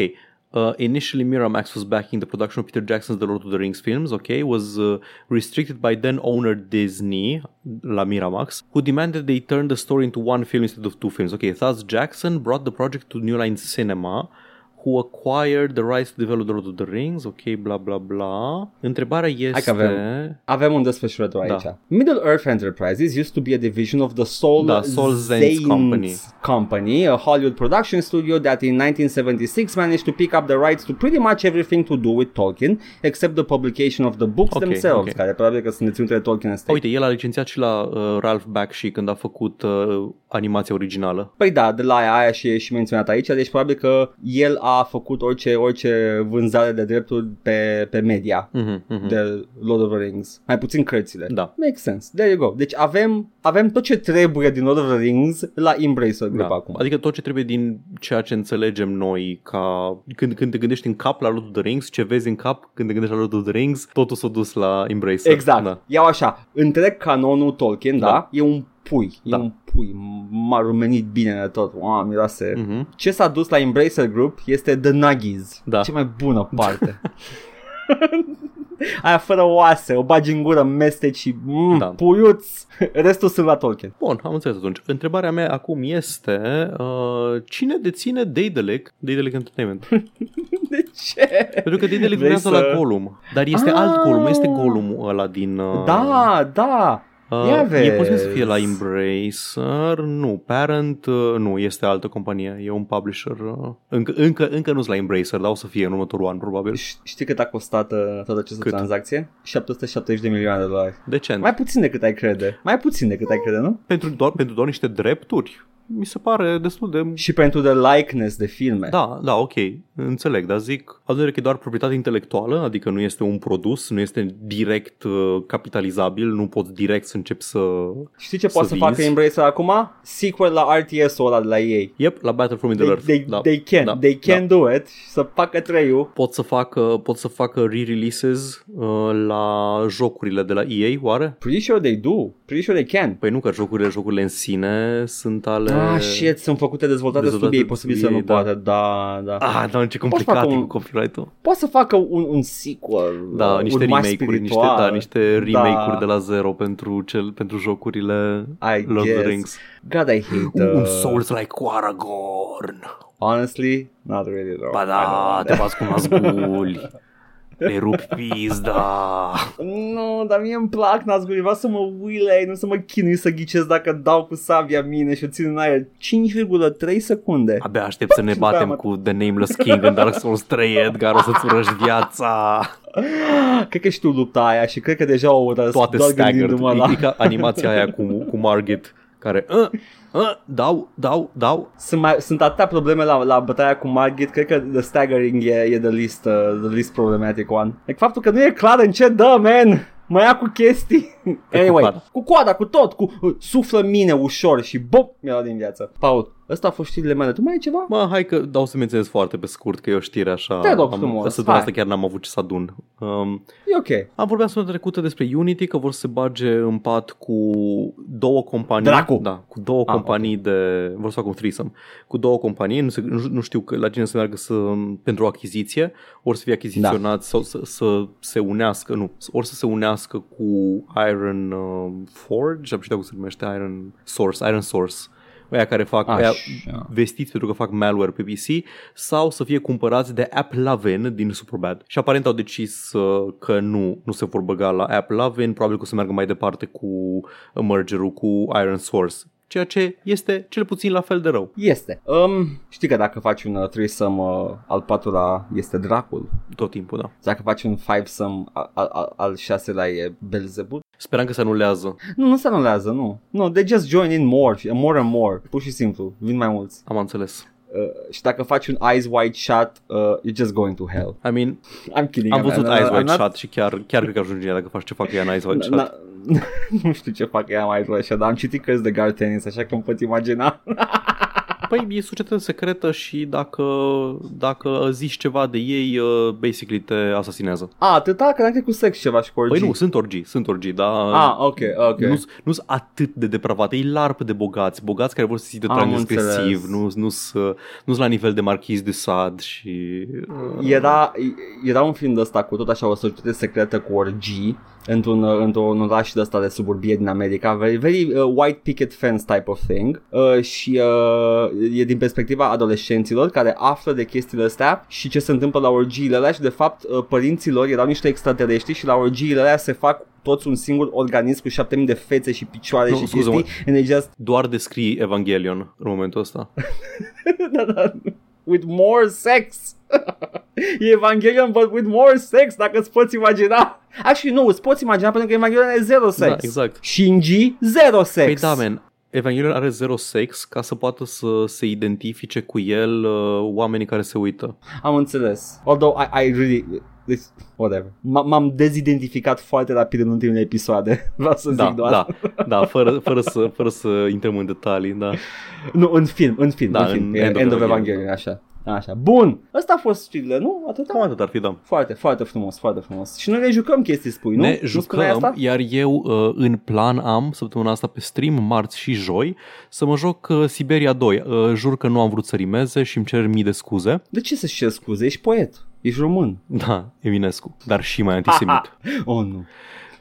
Uh, initially, Miramax was backing the production of Peter Jackson's The Lord of the Rings films, okay, was uh, restricted by then owner Disney, la Miramax, who demanded they turn the story into one film instead of two films. Okay, thus Jackson brought the project to New Line Cinema, who acquired the rights to develop The Lord of the Rings, ok, bla bla bla. Întrebarea este... că avem. Avem un desfășurător Da. aici. Middle Earth Enterprises used to be a division of the Soul, Da, Soul Zanes Zanes Company. Company, a Hollywood production studio that in 1976 managed to pick up the rights to pretty much everything to do with Tolkien, except the publication of the books Ok, themselves, ok. care probabil că sunt deținute de Tolkien Estate. Uite, el a licențiat și la uh, Ralph Bakshi când a făcut uh, animația originală. Păi da, de la aia și e și menționat aici, deci probabil că el a făcut orice, orice vânzare de drepturi pe, pe media Mhm, mhm. de Lord of the Rings. Mai puțin cărțile. Da. Makes sense. There you go. Deci avem, avem tot ce trebuie din Lord of the Rings la Embracer Group Da. acum. Adică tot ce trebuie din ceea ce înțelegem noi ca când, când te gândești în cap la Lord of the Rings, ce vezi în cap când te gândești la Lord of the Rings, totul s-a dus la Embracer. Exact. Da. Iau așa. Întreg canonul Tolkien, da, Da. e un pui. Da. E un pui. M-a rumenit bine de tot. Wow, miroase. Mhm. Ce s-a dus la Embracer Group este The Nuggies. Da. Ce mai bună parte. Aia fără oase, o bagi în gură, mesteci și mm, Da. puiuț. Restul sunt la Tolkien. Bun, am înțeles atunci. Întrebarea mea acum este uh, cine deține Daedalic, Daedalic Entertainment? De ce? Pentru că Daedalic Vrei lucrează să- la Gollum. Dar este Ah. alt Gollum, nu este Gollum ăla din... Uh, Da, da. Uh, Ia e vezi. posibil să fie la Embracer, nu, Parent, uh, nu, este altă companie, e un publisher, uh, încă, încă, încă nu-s la Embracer, dar o să fie în următorul an, probabil. Ș- Știi cât a costat uh, toată această Cât? tranzacție? 770 de milioane de dolari. Decent. Mai puțin decât ai crede. Mai puțin decât ai crede, nu? Pentru, doar, pentru doar niște drepturi? Mi se pare destul de... Și pentru the likeness de filme. Da, da, ok, înțeleg, dar zic, adunere că e doar proprietate intelectuală, adică nu este un produs, nu este direct uh, capitalizabil, nu poți direct să începi să... Știi ce Să poate să vinzi. facă Embracer acum? Sequel la RTS-ul ăla de la ei. Yep, la Battle for Middle They, Earth. they, da, they can, da, they can da. do it și să facă trei Pot să facă, pot să facă re-releases uh, la jocurile de la EA, oare? Pretty sure they do. Pretty sure they can. Păi nu, că jocurile, jocurile în sine sunt ale... Ah, shit, sunt făcute dezvoltate sub dezvoltate ei, sub posibil să ei, nu da. poată. Da, da. Ah, dar ce Poți complicat facă e un- cu copyright-ul. Poate să facă un, un sequel. Da, uh, niște urmări remake-uri, niște, spirituale. da, niște remake-uri Da. de la zero pentru, cel, pentru jocurile I Lord of guess. the Rings. God, I hate uh, Un Souls-like cu Aragorn. Honestly, not really though. Ba I da, don't te want bați cu nazguli. Le rupi pizda. that. Nu, dar mie îmi plac Nazgûl, vreau să mă uile, nu să mă chinui să ghicesc dacă dau cu sabia mine și o țin în aer 5,3 secunde. Abia aștept să ne Și batem da, cu The Nameless King în Dark Souls 3, Edgar, o să-ți urăști viața. Cred că știu lupta aia și cred că deja o urăsc Toate doar staggered. gândindu-mă E, la... e ca animația aia cu, cu Margit, care... Uh, uh, dau, dau, dau. Sunt, mai, sunt atâtea probleme la, la bătaia cu Margit, cred că The Staggering e, e the, least, uh, the least problematic one. Like, faptul că nu e clar în ce dă, man! Mă ia cu chestii. cu anyway, coada. cu coada, cu tot, cu uh, suflă mine ușor și bop, mi-a luat din viață. Paul, Ăsta a fost știrile mele. Tu mai ai ceva? Mă, hai că dau să menționez foarte pe scurt că e o știre așa. Te rog am, frumos, Săptămâna hai. asta chiar n-am avut ce să adun. Um, E ok. am vorbit săptămâna trecută despre Unity, că vor să se bage în pat cu două companii. Dracu! Da, cu două Ah, companii de... Vor să facă un threesome. Cu două companii, nu, se, nu, nu știu că la cine să meargă să, pentru achiziție, ori să fie achiziționați sau să, să se unească, nu, ori să se unească cu Iron uh, Forge, am știut cum se numește Iron Source, Iron Source. Aia care fac, Așa. aia vestiți pentru că fac malware pe PC sau să fie cumpărați de AppLovin din Superbad. Și aparent au decis uh, că nu, nu se vor băga la AppLovin, probabil că o să meargă mai departe cu mergerul cu Iron Source, ceea ce este cel puțin la fel de rău. Este. Um, știi că dacă faci un uh, threesome uh, al patrulea este dracul. Tot timpul, da. Dacă faci un fivesome al, al, al, al șaselea e Belzebub. Speram că se anulează. Nu, nu se anulează, nu. Nu, they just join in more, more and more. Pur și simplu, vin mai mulți. Am înțeles. Uh, și dacă faci un Eyes Wide Shut, uh, you're just going to hell. I mean, I'm kidding. am man. văzut Uh, Eyes I'm Wide not- Shut și chiar, chiar cred că ajunge dacă faci ce fac ea în Eyes Wide Na- Shut. nu știu ce fac ea mai așa, dar am citit cărți de guard tennis, așa că îmi pot imagina. Păi e societate secretă și dacă, dacă zici ceva de ei, uh, basically te asasinează. A, atâta, că n-am cu sex ceva și cu orgii. Păi nu, sunt orgii, sunt orgii, dar Ah, ok, ok. nu nu sunt atât de depravate, ei larp de bogați, bogați care vor să se Am trag înțeles. expresiv, nu nu sunt nu la nivel de Marquis de Sade și... uh, Era, era un film de ăsta cu tot așa o societate secretă cu orgii într-un, într-un oraș de ăsta de suburbie din America, very, very uh, white picket fence type of thing uh, și uh, e din perspectiva adolescenților care află de chestiile astea și ce se întâmplă la orgiile alea și de fapt uh, părinții lor erau niște extraterestri și la orgiile alea se fac toți un singur organism cu șapte mii de fețe și picioare Nu, și scuze-mă. chestii and they just Doar descrii Evangelion în momentul ăsta. da, da. With more sex. e Evangelion, but with more sex, dacă îți poți imagina. Actually, nu, îți poți imagina pentru că Evangelion are zero sex. Da, exact. Shinji, zero sex. Păi da, man, Evangelion are zero sex ca să poată să se identifice cu el uh, oamenii care se uită. Am înțeles. Although I, I really... This, whatever. M- m-am dezidentificat foarte rapid în ultimele episoade. Vreau să Da, zic doar. da, da, fără, fără, să, fără să intrăm în detalii, da. Nu, în film, în film, Da, în film. în E End of End of Evangelion. Evangelion, așa. Așa. Bun. Ăsta a fost știrile, nu? Atât? Cam atât ar fi, da. Foarte, foarte frumos, foarte frumos. Și noi ne jucăm chestii, spui, nu? Ne Nu spuneai jucăm, asta? iar eu uh, în plan am săptămâna asta pe stream, marți și joi, să mă joc uh, Siberia 2. Uh, jur că nu am vrut să rimeze și îmi cer mii de scuze. De ce să-și cer scuze? Ești poet. Ești român. Da, Eminescu, dar și mai antisemit. Oh, nu.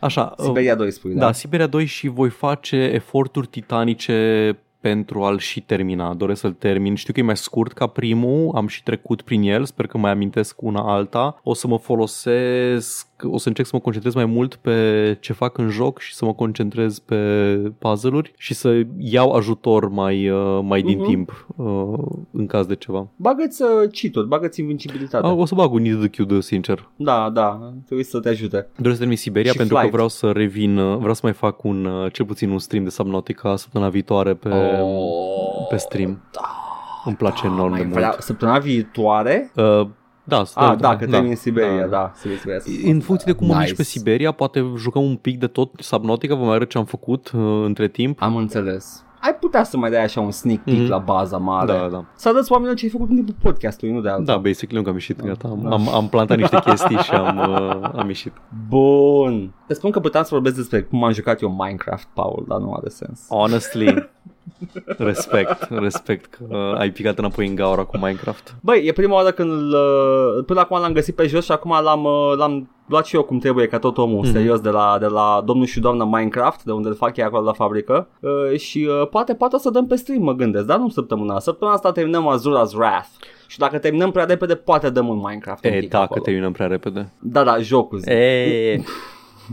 Așa, uh, Siberia 2 spui, da? Da, Siberia 2 și voi face eforturi titanice pentru a-l și termina. Doresc să-l termin. Știu că e mai scurt ca primul, am și trecut prin el, sper că mai amintesc una alta. O să mă folosesc, o să încerc să mă concentrez mai mult pe ce fac în joc și să mă concentrez pe puzzle-uri și să iau ajutor mai, uh, mai din Mhm. timp uh, în caz de ceva. Bagă-ți uh, cheat bagă-ți invincibilitate. Ah, O să bag un Need the Q, sincer. Da, da, trebuie să te ajute. Doresc să termin Siberia Și pentru Flight. că vreau să revin, uh, vreau să mai fac un, uh, cel puțin un stream de Subnautica săptămâna viitoare pe, Oh, pe stream. Da. Îmi place enorm Mai de vrea, mult. săptămâna viitoare? Uh, da, Ah, da, că termin Siberia, da. Siberia, Siberia. În funcție de cum mă Nice. mișc pe Siberia, poate jucăm un pic de tot Subnautica, vă mai arăt ce am făcut uh, între timp. Am înțeles. Ai putea să mai dai așa un sneak peek Mhm. la baza mare. Da, da. Să arăți oamenilor ce ai făcut în timpul podcastului, nu de alta. Da, basically încă am ieșit, gata. Am, Da. am, am plantat niște chestii și am, uh, am ieșit. Bun. Te spun că puteam să vorbesc despre cum am jucat eu Minecraft, Paul, dar nu are sens. Honestly, respect, respect că uh, ai picat înapoi în gaura cu Minecraft. Băi, e prima oară când îl, uh, până acum l-am găsit pe jos și acum l-am, uh, l-am luat și eu cum trebuie ca tot omul, Mhm. serios, de la, de la domnul și doamna Minecraft, de unde îl fac ei acolo la fabrică uh, și uh, poate, poate o să dăm pe stream, mă gândesc, dar nu săptămâna. Săptămâna asta terminăm Azura's Wrath și dacă terminăm prea repede, poate dăm un Minecraft un E, pic dacă acolo. terminăm prea repede. Da, da, jocul zic. E,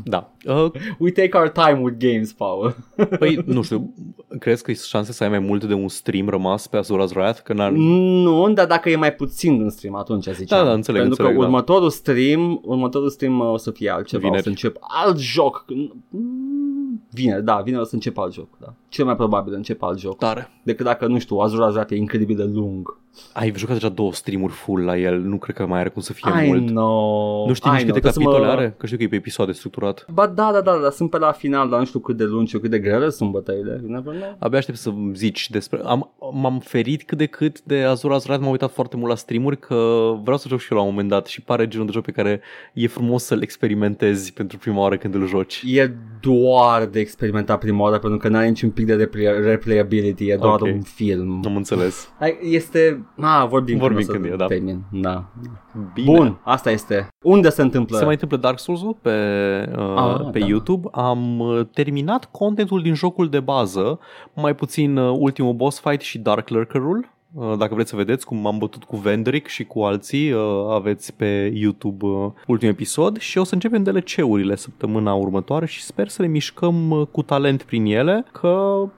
da. Uh, We take our time with games, Paul. Păi, nu știu, crezi că e șanse să ai mai mult de un stream rămas pe Azura's Wrath? Că n-ar... Nu, dar dacă e mai puțin în stream, atunci ziceam. Da, da, înțeleg, Pentru înțeleg, că da. următorul stream, următorul stream uh, o să fie altceva, Vineri. o să încep alt joc. Mm, Vineri, da, vineri o să încep alt joc, da. Cel mai probabil încep alt joc. Tare. Decât dacă, nu știu, Azura Wrath e incredibil de lung. Ai jucat deja două streamuri full la el, nu cred că mai are cum să fie I mult. know, Nu știi I nici câte know, trebuie să capitole mă- are? Că știu că e pe episoade structurat. Ba da, da, da, da, sunt pe la final, dar nu știu cât de lungi și cât de grele sunt bătăile. You never know. Abia aștept să zici despre... Am, m-am ferit cât de cât de Azura Azrat, m-am uitat foarte mult la streamuri că vreau să joc și eu la un moment dat și pare genul de joc pe care e frumos să-l experimentezi pentru prima oară când îl joci. E doar de experimentat prima oară pentru că n-are niciun pic de replay- replayability, e doar Ok. un film. Am înțeles. Hai, Este... Ah, vorbim, Vorbim când, o să când e, da. termin. Da. Bine. Bun, asta este. Unde se întâmplă? Se mai întâmplă Dark Souls-ul pe, uh, Ah, pe da. YouTube. Am uh, terminat contentul din jocul de bază, mai puțin uh, ultimul boss fight și Dark Lurker-ul. Uh, Dacă vreți să vedeți cum m-am bătut cu Vendrick și cu alții, uh, aveți pe YouTube uh, ultimul episod și o să începem DLC-urile săptămâna următoare și sper să le mișcăm uh, cu talent prin ele, că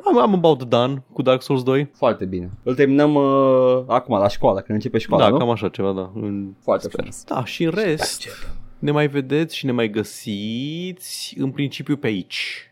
am, am about done cu Dark Souls 2. Foarte bine. Îl terminăm uh, acum la școală, când începe școala, da, nu? cam așa ceva, da. În- Foarte sper. frumos. Da, și în rest, ne mai vedeți și ne mai găsiți în principiu pe aici.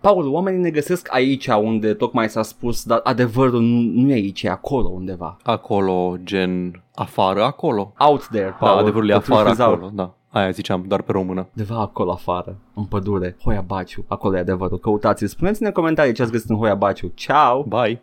Paul, oamenii ne găsesc aici unde tocmai s-a spus, dar adevărul nu, nu e aici, e acolo undeva. Acolo, gen afară, acolo. Out there, Da, Paul. adevărul e The truth afară is out. acolo, da. Aia ziceam, doar pe română. Undeva acolo afară, în pădure, Hoia Baciu, acolo e adevărul. Căutați-l, spuneți-ne în comentarii ce ați găsit în Hoia Baciu. Ciao! Bye!